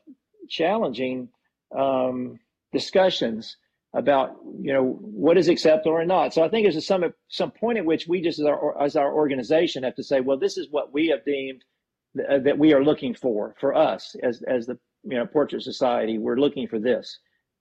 challenging um, discussions about, you know, what is acceptable or not. So I think there's some some point at which we just as our as our organization have to say, well, this is what we have deemed th- uh, that we are looking for for us as as the you know portrait society. We're looking for this.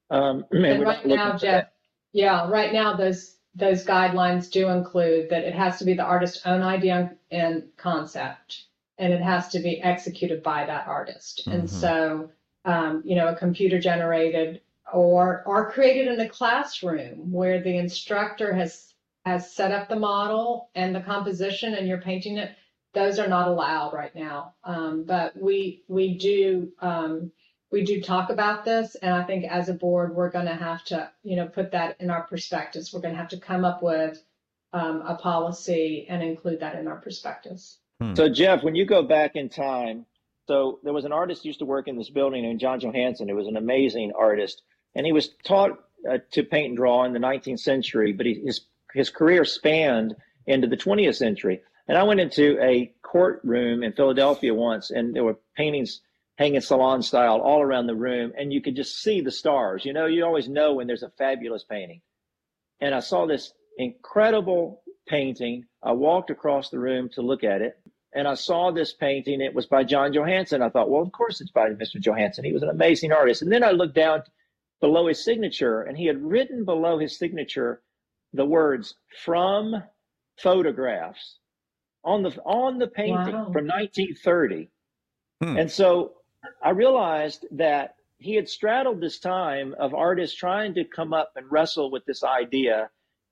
Um, and [clears throat] And we're not right now, Jeff, that. yeah, right now, those, those guidelines do include that it has to be the artist's own idea and concept. And it has to be executed by that artist. Mhm. And so, um, you know, a computer generated or, are created in a classroom where the instructor has, has set up the model and the composition and you're painting it. Those are not allowed right now. Um, but we, we do, um, we do talk about this and i think as a board we're going to have to you know put that in our prospectus we're going to have to come up with um, a policy and include that in our prospectus So Jeff, when you go back in time, so there was an artist who used to work in this building named John Johansson, who was an amazing artist, and he was taught uh, to paint and draw in the 19th century, but he, his his career spanned into the 20th century. And I went into a courtroom in Philadelphia once, and there were paintings hanging salon style all around the room, and you could just see the stars. You know, you always know when there's a fabulous painting. And I saw this incredible painting. I walked across the room to look at it, and I saw this painting. It was by John Johansson. I thought, well, of course it's by Mr. Johansson. He was an amazing artist. And then I looked down below his signature, and he had written below his signature the words "from photographs" on the on the painting Wow. from 1930. Hmm. And so I realized that he had straddled this time of artists trying to come up and wrestle with this idea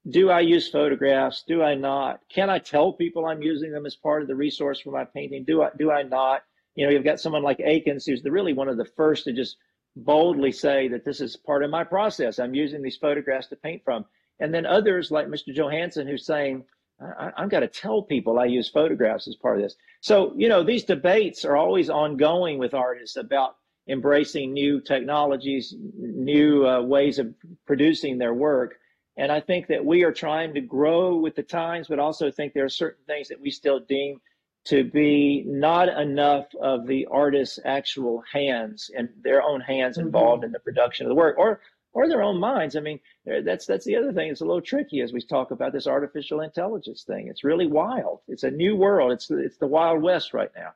do I use photographs? Do I not? Can I tell people I'm using them as part of the resource for my painting? Do I do I not? You know, you've got someone like Eakins who's the, really one of the first to just boldly say that this is part of my process. I'm using these photographs to paint from. And then others like Mr. Johansson who's saying, I, I've got to tell people I use photographs as part of this. So, you know, these debates are always ongoing with artists about embracing new technologies, new uh, ways of producing their work. And I think that we are trying to grow with the times, but also think there are certain things that we still deem to be not enough of the artist's actual hands and their own hands Mhm. involved in the production of the work or or their own minds. I mean, that's that's the other thing. It's a little tricky as we talk about this artificial intelligence thing. It's really wild. It's a new world. It's the, it's the wild west right now.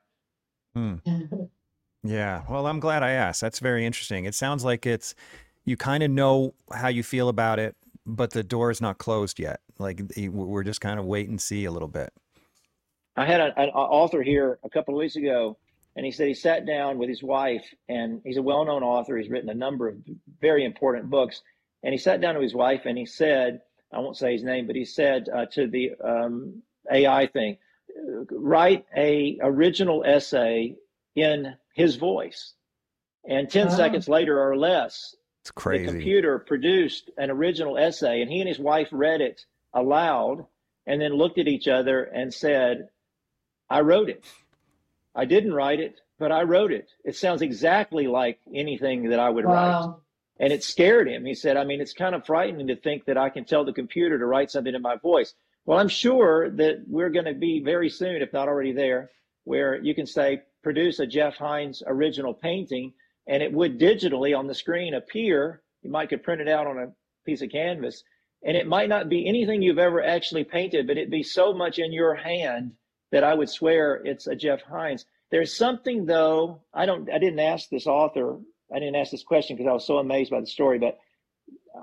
Hmm. [laughs] Yeah. Well, I'm glad I asked. That's very interesting. It sounds like it's you kind of know how you feel about it, but the door is not closed yet. Like we're just kind of wait and see a little bit. I had a, an author here a couple of weeks ago, and he said he sat down with his wife, and he's a well-known author. He's written a number of very important books, and he sat down with his wife, and he said, I won't say his name, but he said uh, to the um, AI thing, write a original essay in his voice, and 10 Oh. seconds later or less, It's the computer produced an original essay and he and his wife read it aloud and then looked at each other and said i wrote it. I didn't write it but i wrote it. It sounds exactly like anything that i would write. And it scared him. He said i mean it's kind of frightening to think that i can tell the computer to write something in my voice. Well i'm sure that we're going to be very soon if not already there where you can say produce a Jeff Hein's original painting and it would digitally on the screen appear. You might could print it out on a piece of canvas. And it might not be anything you've ever actually painted but it'd be so much in your hand that i would swear it's a Jeff Hein's there's something though i don't i didn't ask this author i didn't ask this question because i was so amazed by the story but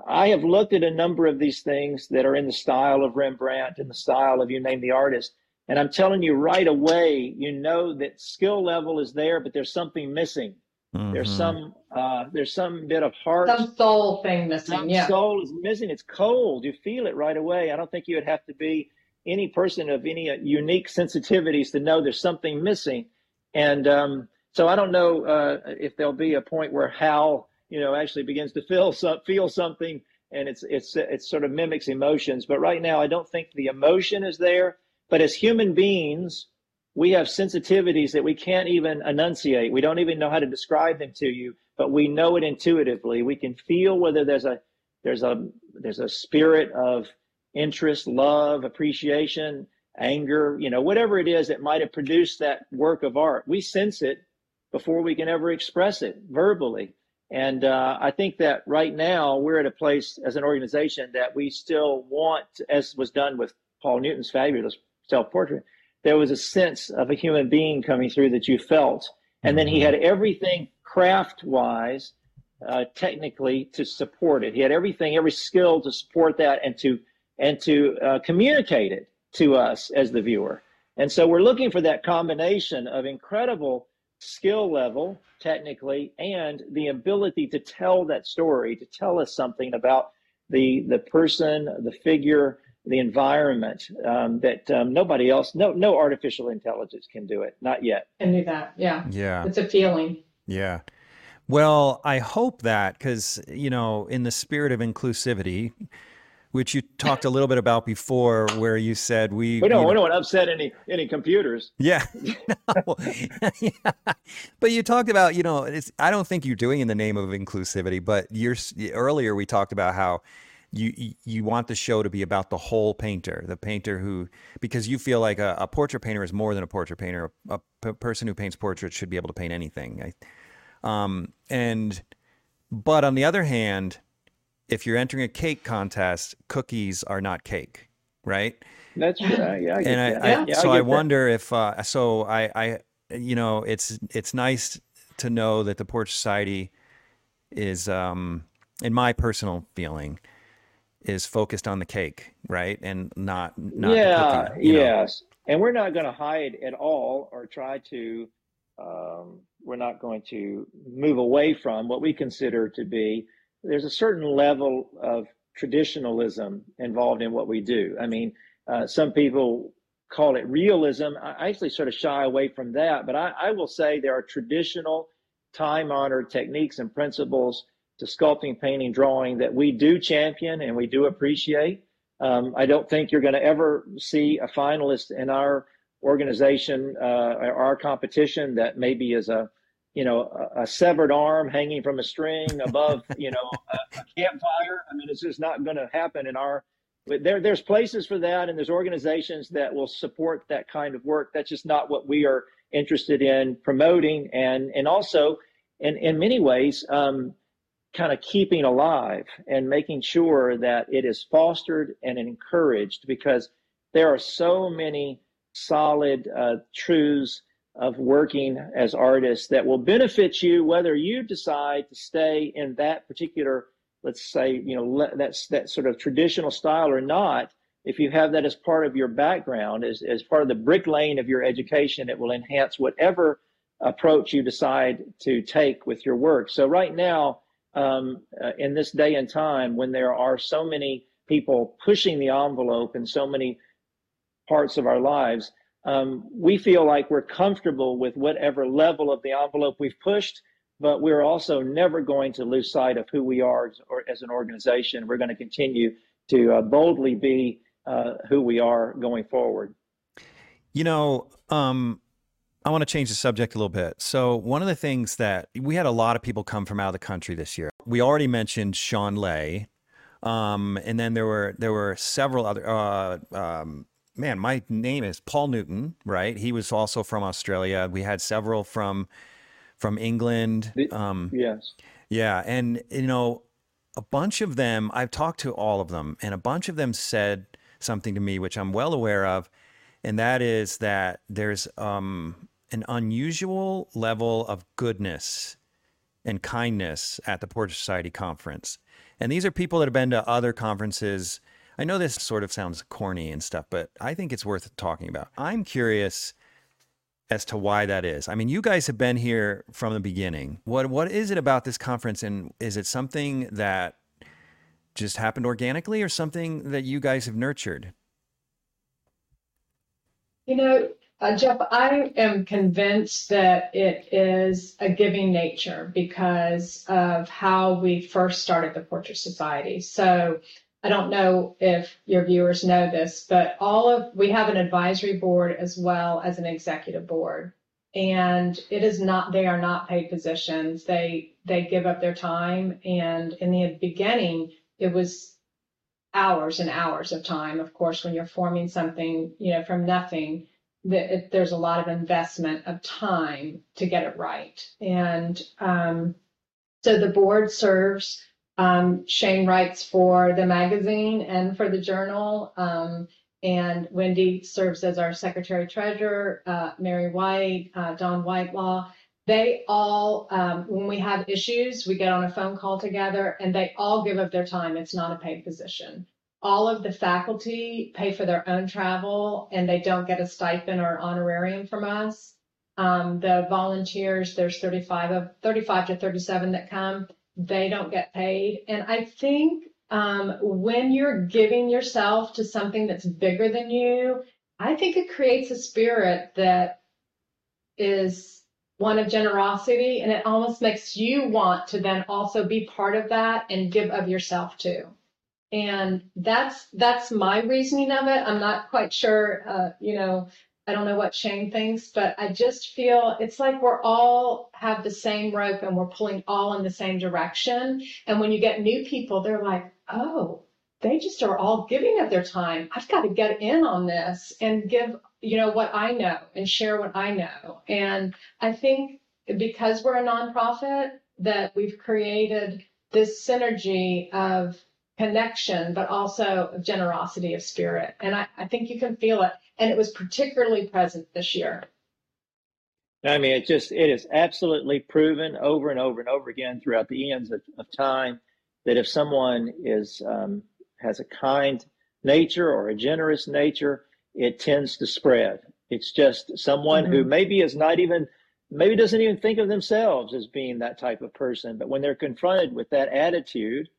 i have looked at a number of these things that are in the style of rembrandt and the style of you name the artist and i'm telling you right away you know that skill level is there but there's something missing there's Mhm. some uh, there's some bit of heart some soul thing missing some yeah soul is missing. It's cold. You feel it right away. I don't think you would have to be any person of any uh, unique sensitivities to know there's something missing. And um, so I don't know uh, if there'll be a point where Hal, you know, actually begins to feel some, feel something, and it's it's it sort of mimics emotions. But right now, I don't think the emotion is there. But as human beings, we have sensitivities that we can't even enunciate. We don't even know how to describe them to you, but we know it intuitively. We can feel whether there's a there's a there's a spirit of interest, love, appreciation, anger, you know, whatever it is that might have produced that work of art. We sense it before we can ever express it verbally. And uh, I think that right now we're at a place as an organization that we still want, as was done with Paul Newton's fabulous self portrait, there was a sense of a human being coming through that you felt. And then he had everything craft wise, uh, technically to support it. He had everything, every skill to support that and to and to uh, communicate it to us as the viewer. And so we're looking for that combination of incredible skill level, technically, and the ability to tell that story, to tell us something about the the person, the figure, the environment um, that um, nobody else, no no artificial intelligence can do it, not yet. Can do that, yeah. Yeah, it's a feeling. Yeah. Well, I hope that because you know, in the spirit of inclusivity, which you talked a little bit about before, where you said we we don't, we don't upset any any computers. Yeah. [laughs] yeah. [laughs] but you talked about you know it's I don't think you're doing in the name of inclusivity, but you're earlier we talked about how you you want the show to be about the whole painter, the painter who because you feel like a, a portrait painter is more than a portrait painter. A, a, person who paints portraits should be able to paint anything. Um, and but on the other hand if you're entering a cake contest, cookies are not cake, right? That's right. Yeah, I and I, I, yeah, so I, I wonder that. if uh, so I, I you know it's it's nice to know that the Portrait Society is um in my personal feeling is focused on the cake, right, and not not yeah yes, know? and we're not going to hide at all or try to. Um, we're not going to move away from what we consider to be there's a certain level of traditionalism involved in what we do. I mean, uh, some people call it realism. I actually sort of shy away from that, but I, I will say there are traditional, time honored techniques and principles to sculpting, painting, drawing that we do champion and we do appreciate. Um, I don't think you're going to ever see a finalist in our organization uh, or our competition that maybe is a you know, a, a, severed arm hanging from a string above, [laughs] you know, a, a campfire. I mean, it's just not going to happen in our. There, there's places for that, and there's organizations that will support that kind of work. That's just not what we are interested in promoting, and and also, in in many ways, um, kind of keeping alive and making sure that it is fostered and encouraged because there are so many solid uh, truths of working as artists that will benefit you whether you decide to stay in that particular let's say you know that's that sort of traditional style or not if you have that as part of your background as, as part of the brick lane of your education it will enhance whatever approach you decide to take with your work. So right now um, uh, in this day and time when there are so many people pushing the envelope in so many parts of our lives um, we feel like we're comfortable with whatever level of the envelope we've pushed, but we're also never going to lose sight of who we are as, or, as an organization. We're going to continue to uh, boldly be uh, who we are going forward. You know, um, I want to change the subject a little bit. So, one of the things that we had a lot of people come from out of the country this year. We already mentioned Sean Ley, um, and then there were there were several other uh, um, man, my name is Paul Newton, right? He was also from Australia. We had several from from England. Um, yes. Yeah, and you know, a bunch of them. I've talked to all of them, and a bunch of them said something to me, which I'm well aware of, and that is that there's um, an unusual level of goodness and kindness at the Portrait Society conference. And these are people that have been to other conferences I know this sort of sounds corny and stuff, but I think it's worth talking about. I'm curious as to why that is. I mean, you guys have been here from the beginning. What what is it about this conference and is it something that just happened organically or something that you guys have nurtured? You know, uh, Jeff, I am convinced that it is a giving nature because of how we first started the Portrait Society. So I don't know if your viewers know this, but all of we have an advisory board as well as an executive board. And it is not they are not paid positions. They they give up their time and in the beginning it was hours and hours of time. Of course, when you're forming something, you know, from nothing, that there's a lot of investment of time to get it right. And um, so the board serves. Um, Shane writes for the magazine and for the journal. Um, and Wendy serves as our secretary treasurer, uh, Mary Whyte, uh, Dawn Whitelaw. They all, um, when we have issues, we get on a phone call together and they all give up their time. It's not a paid position. All of the faculty pay for their own travel and they don't get a stipend or honorarium from us. Um, the volunteers, there's 35 of 35 to 37 that come. They don't get paid. And I think um, when you're giving yourself to something that's bigger than you, I think it creates a spirit that is one of generosity and it almost makes you want to then also be part of that and give of yourself too and that's that's my reasoning of it i'm not quite sure uh, you know i don't know what shane thinks but i just feel it's like we're all have the same rope and we're pulling all in the same direction and when you get new people they're like oh they just are all giving of their time i've got to get in on this and give you know what I know and share what I know. And I think because we're a nonprofit that we've created this synergy of connection, but also of generosity of spirit. And I, I think you can feel it. And it was particularly present this year. I mean, it just it is absolutely proven over and over and over again throughout the eons of, of time that if someone is um, has a kind nature or a generous nature, it tends to spread. It's just someone mm-hmm. who maybe is not even, maybe doesn't even think of themselves as being that type of person. But when they're confronted with that attitude,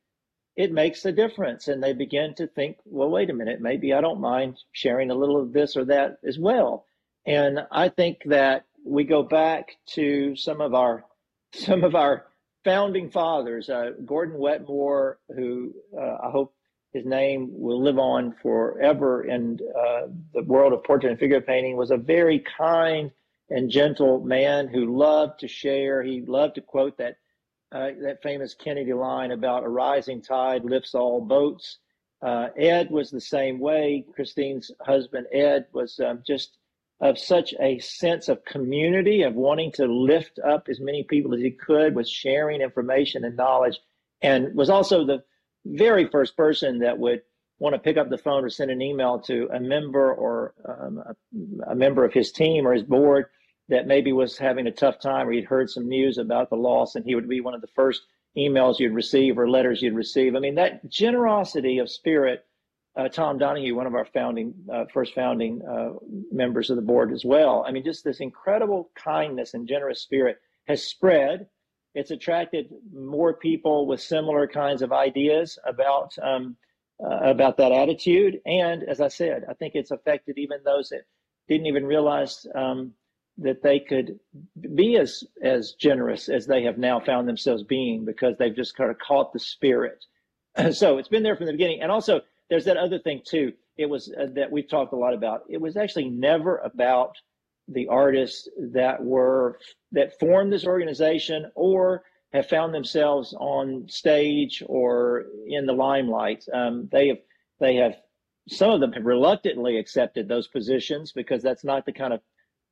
it makes a difference. And they begin to think, well, wait a minute, maybe I don't mind sharing a little of this or that as well. And I think that we go back to some of our, [laughs] some of our founding fathers, uh, Gordon Wetmore, who uh, I hope his name will live on forever in uh, the world of portrait and figure painting, was a very kind and gentle man who loved to share. He loved to quote that uh, that famous Kennedy line about a rising tide lifts all boats. Uh, Ed was the same way. Christine's husband, Ed, was um, just of such a sense of community, of wanting to lift up as many people as he could with sharing information and knowledge, and was also the very first person that would want to pick up the phone or send an email to a member or um, a, a, member of his team or his board that maybe was having a tough time or he'd heard some news about the loss and he would be one of the first emails you'd receive or letters you'd receive. I mean, that generosity of spirit, uh, Tom Donahue, one of our founding, uh, first founding uh, members of the board as well. I mean, just this incredible kindness and generous spirit has spread it's attracted more people with similar kinds of ideas about um, uh, about that attitude. And as I said, I think it's affected even those that didn't even realize um, that they could be as as generous as they have now found themselves being because they've just kind of caught the spirit. [clears throat] so it's been there from the beginning. And also, there's that other thing too. It was uh, that we've talked a lot about. It was actually never about the artists that were that formed this organization or have found themselves on stage or in the limelight. Um, they have they have some of them have reluctantly accepted those positions because that's not the kind of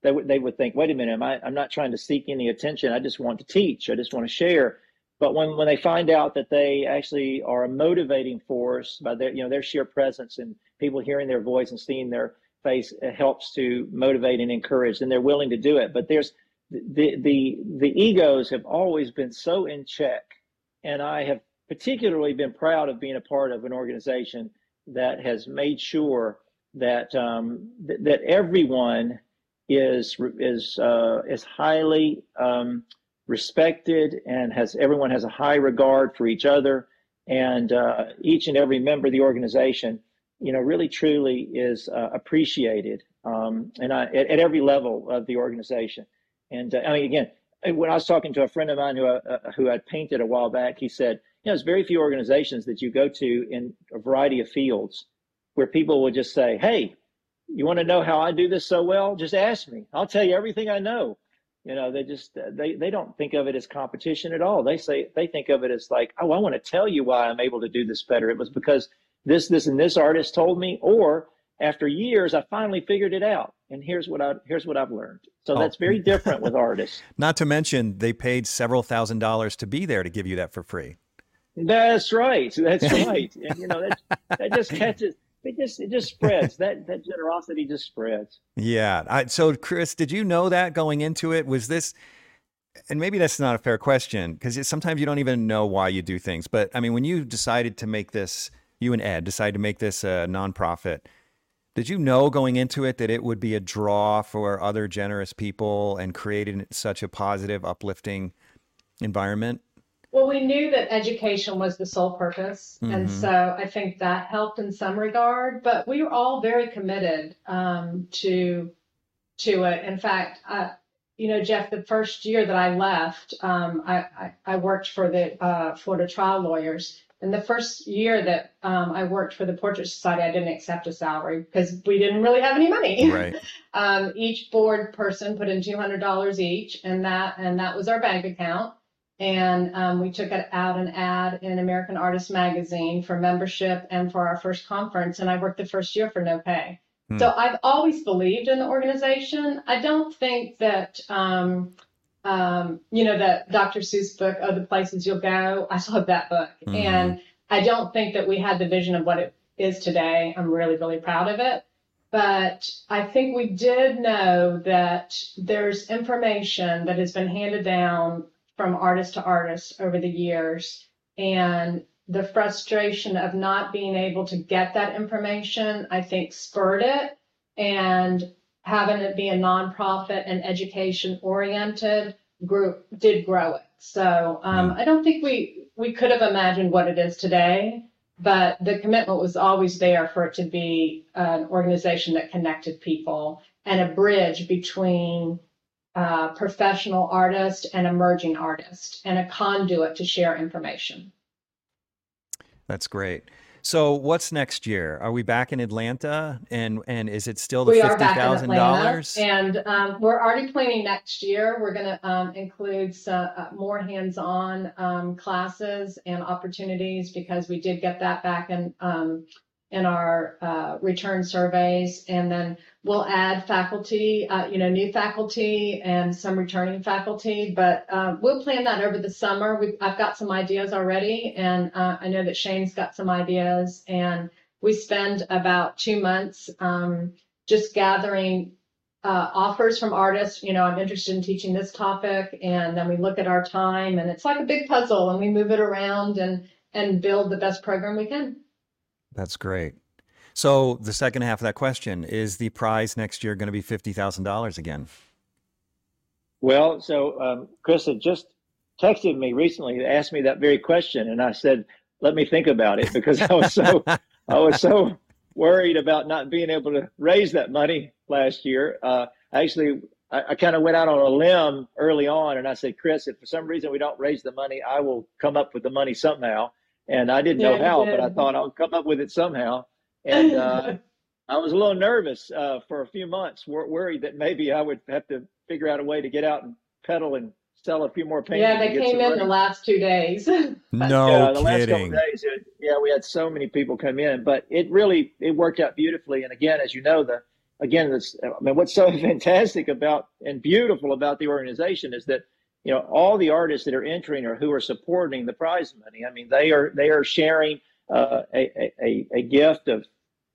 they would they would think, wait a minute, am I, I'm not trying to seek any attention. I just want to teach. I just want to share. But when, when they find out that they actually are a motivating force by their you know their sheer presence and people hearing their voice and seeing their face helps to motivate and encourage, and they're willing to do it. But there's the the the egos have always been so in check, and I have particularly been proud of being a part of an organization that has made sure that um, th- that everyone is is uh, is highly um, respected and has everyone has a high regard for each other, and uh, each and every member of the organization you know, really truly is uh, appreciated, um, and I, at, at, every level of the organization. And uh, I mean, again, when I was talking to a friend of mine who uh, uh who had painted a while back, he said, you know, there's very few organizations that you go to in a variety of fields where people will just say, "Hey, you want to know how I do this so well? Just ask me. I'll tell you everything I know." You know, they just uh, they they don't think of it as competition at all. They say they think of it as like, oh, I want to tell you why I'm able to do this better. It was because this, this, and this artist told me, or after years, I finally figured it out. And here's what I here's what I've learned. So oh. that's very oh. different with artists. [laughs] Not to mention, they paid several thousand dollars to be there to give you that for free. That's right. That's [laughs] right. and you know that that just catches. It just it just spreads. that that generosity just spreads. Yeah. I, so, Chris, did you know that going into it? Was this? And maybe that's not a fair question because sometimes you don't even know why you do things. But I mean, when you decided to make this, you and Ed decided to make this a nonprofit. Did you know going into it that it would be a draw for other generous people and created such a positive, uplifting environment? Well, we knew that education was the sole purpose. Mm-hmm. And so I think that helped in some regard, but we were all very committed um, to, to it. In fact, uh, you know, Jeff, the first year that I left, um, I, I, I, worked for the uh, Florida trial lawyers. And the first year that um, I worked for the Portrait Society, I didn't accept a salary because we didn't really have any money. Right. [laughs] um, each board person put in two hundred dollars each, and that and that was our bank account and um, we took it out an ad in American Artist Magazine for membership and for our first conference. And I worked the first year for no pay. Hmm. So I've always believed in the organization. I don't think that, um, um, you know, that Dr. Seuss book, Oh, the Places You'll Go. I love that book. Mm-hmm. And I don't think that we had the vision of what it is today. I'm really, really proud of it. But I think we did know that there's information that has been handed down from artist to artist over the years. And the frustration of not being able to get that information, I think, spurred it. And having it be a nonprofit and education oriented group did grow it. So um, hmm. I don't think we we could have imagined what it is today, but the commitment was always there for it to be an organization that connected people and a bridge between uh, professional artist and emerging artist and a conduit to share information. That's great. So what's next year? Are we back in Atlanta, and and is it still the fifty thousand dollars? And um, we're already planning next year. We're going to um, include some, uh, more hands-on um, classes and opportunities because we did get that back in um, in our uh, return surveys. And then we'll add faculty, uh, you know, new faculty and some returning faculty. But uh, we'll plan that over the summer. We've, I've got some ideas already, and uh, I know that Shane's got some ideas. And we spend about two months um, just gathering uh, offers from artists. You know, I'm interested in teaching this topic, and then we look at our time, and it's like a big puzzle, and we move it around and and build the best program we can. That's great. So the second half of that question is the prize next year going to be fifty thousand dollars again? Well, so um, Chris had just texted me recently, asked me that very question, and I said, "Let me think about it," because I was so I was so worried about not being able to raise that money last year. Uh, actually, I, I kind of went out on a limb early on, and I said, "Chris, if for some reason we don't raise the money, I will come up with the money somehow." And I didn't yeah, know how, but I thought I'll come up with it somehow. And uh, [laughs] I was a little nervous uh, for a few months, wor- worried that maybe I would have to figure out a way to get out and pedal and sell a few more paintings. Yeah, they came in money. the last two days. [laughs] no yeah, the kidding. Last couple days, yeah, we had so many people come in, but it really it worked out beautifully. And again, as you know, the again, this I mean, what's so [laughs] fantastic about and beautiful about the organization is that you know all the artists that are entering or who are supporting the prize money. I mean, they are they are sharing uh, a, a a gift of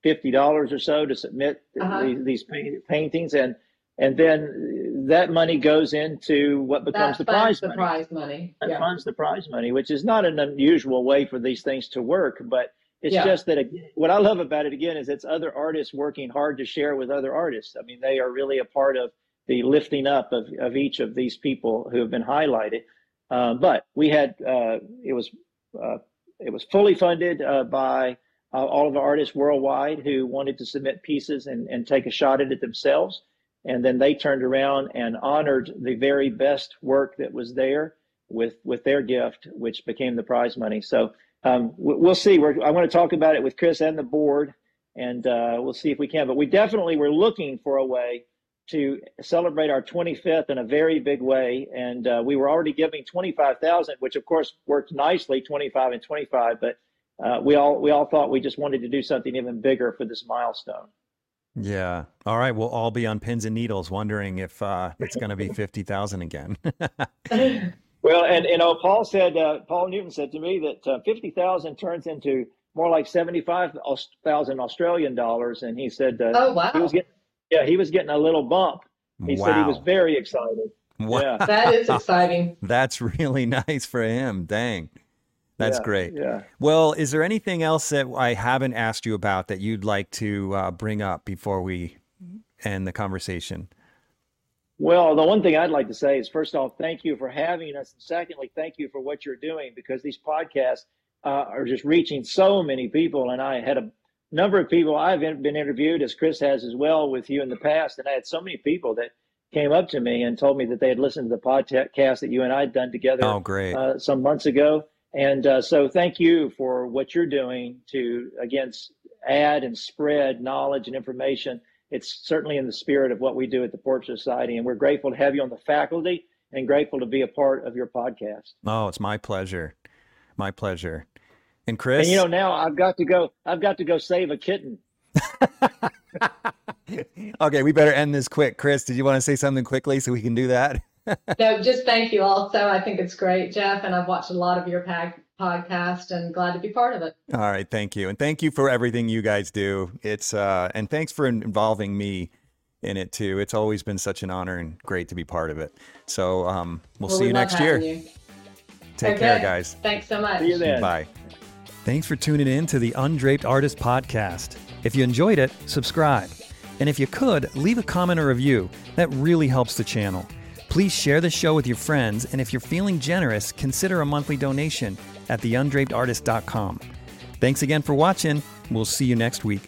fifty dollars or so to submit uh-huh. these, these, paintings, and and then that money goes into what becomes that the prize the money. prize money. That yeah. funds the prize money, which is not an unusual way for these things to work, but it's yeah. just that what I love about it again is it's other artists working hard to share with other artists. I mean, they are really a part of the lifting up of, of each of these people who have been highlighted. Uh, but we had uh, it was uh, it was fully funded uh, by uh, all of the artists worldwide who wanted to submit pieces and, and take a shot at it themselves. And then they turned around and honored the very best work that was there with with their gift, which became the prize money. So um, we'll see. We're, I want to talk about it with Chris and the board, and uh, we'll see if we can. But we definitely were looking for a way to celebrate our 25th in a very big way. And uh, we were already giving 25,000, which of course worked nicely, 25 and 25. But uh, we all we all thought we just wanted to do something even bigger for this milestone. Yeah. All right. We'll all be on pins and needles, wondering if uh, it's going to be 50,000 again. [laughs] well, and you know, Paul said, uh, Paul Newton said to me that uh, 50,000 turns into more like 75,000 Australian dollars. And he said, uh, oh, wow. He was getting, yeah, he was getting a little bump. He wow. said he was very excited. Wow. Yeah. [laughs] That is exciting. That's really [laughs] nice for him. Dang. That's yeah, great. Yeah. Well, is there anything else that I haven't asked you about that you'd like to uh, bring up before we end the conversation? Well, the one thing I'd like to say is first off, thank you for having us. And secondly, thank you for what you're doing because these podcasts uh, are just reaching so many people. And I had a number of people I've been interviewed, as Chris has as well, with you in the past. And I had so many people that came up to me and told me that they had listened to the podcast that you and I had done together oh, great. Uh, some months ago. And uh, so thank you for what you're doing to, again, add and spread knowledge and information. It's certainly in the spirit of what we do at the Portrait Society. And we're grateful to have you on the faculty and grateful to be a part of your podcast. Oh, it's my pleasure. My pleasure. And Chris, and you know, now I've got to go. I've got to go save a kitten. [laughs] okay, we better end this quick. Chris, did you want to say something quickly so we can do that? [laughs] no, just thank you also. I think it's great, Jeff, and I've watched a lot of your pag- podcast and glad to be part of it. All right, thank you, and thank you for everything you guys do. It's uh, and thanks for involving me in it too. It's always been such an honor and great to be part of it. So um, we'll, well see we you next year. You. Take okay. care, guys. Thanks so much. See you then. Bye. Thanks for tuning in to the Undraped Artist Podcast. If you enjoyed it, subscribe. And if you could, leave a comment or review. That really helps the channel. Please share the show with your friends, and if you're feeling generous, consider a monthly donation at theundrapedartist.com. Thanks again for watching. We'll see you next week.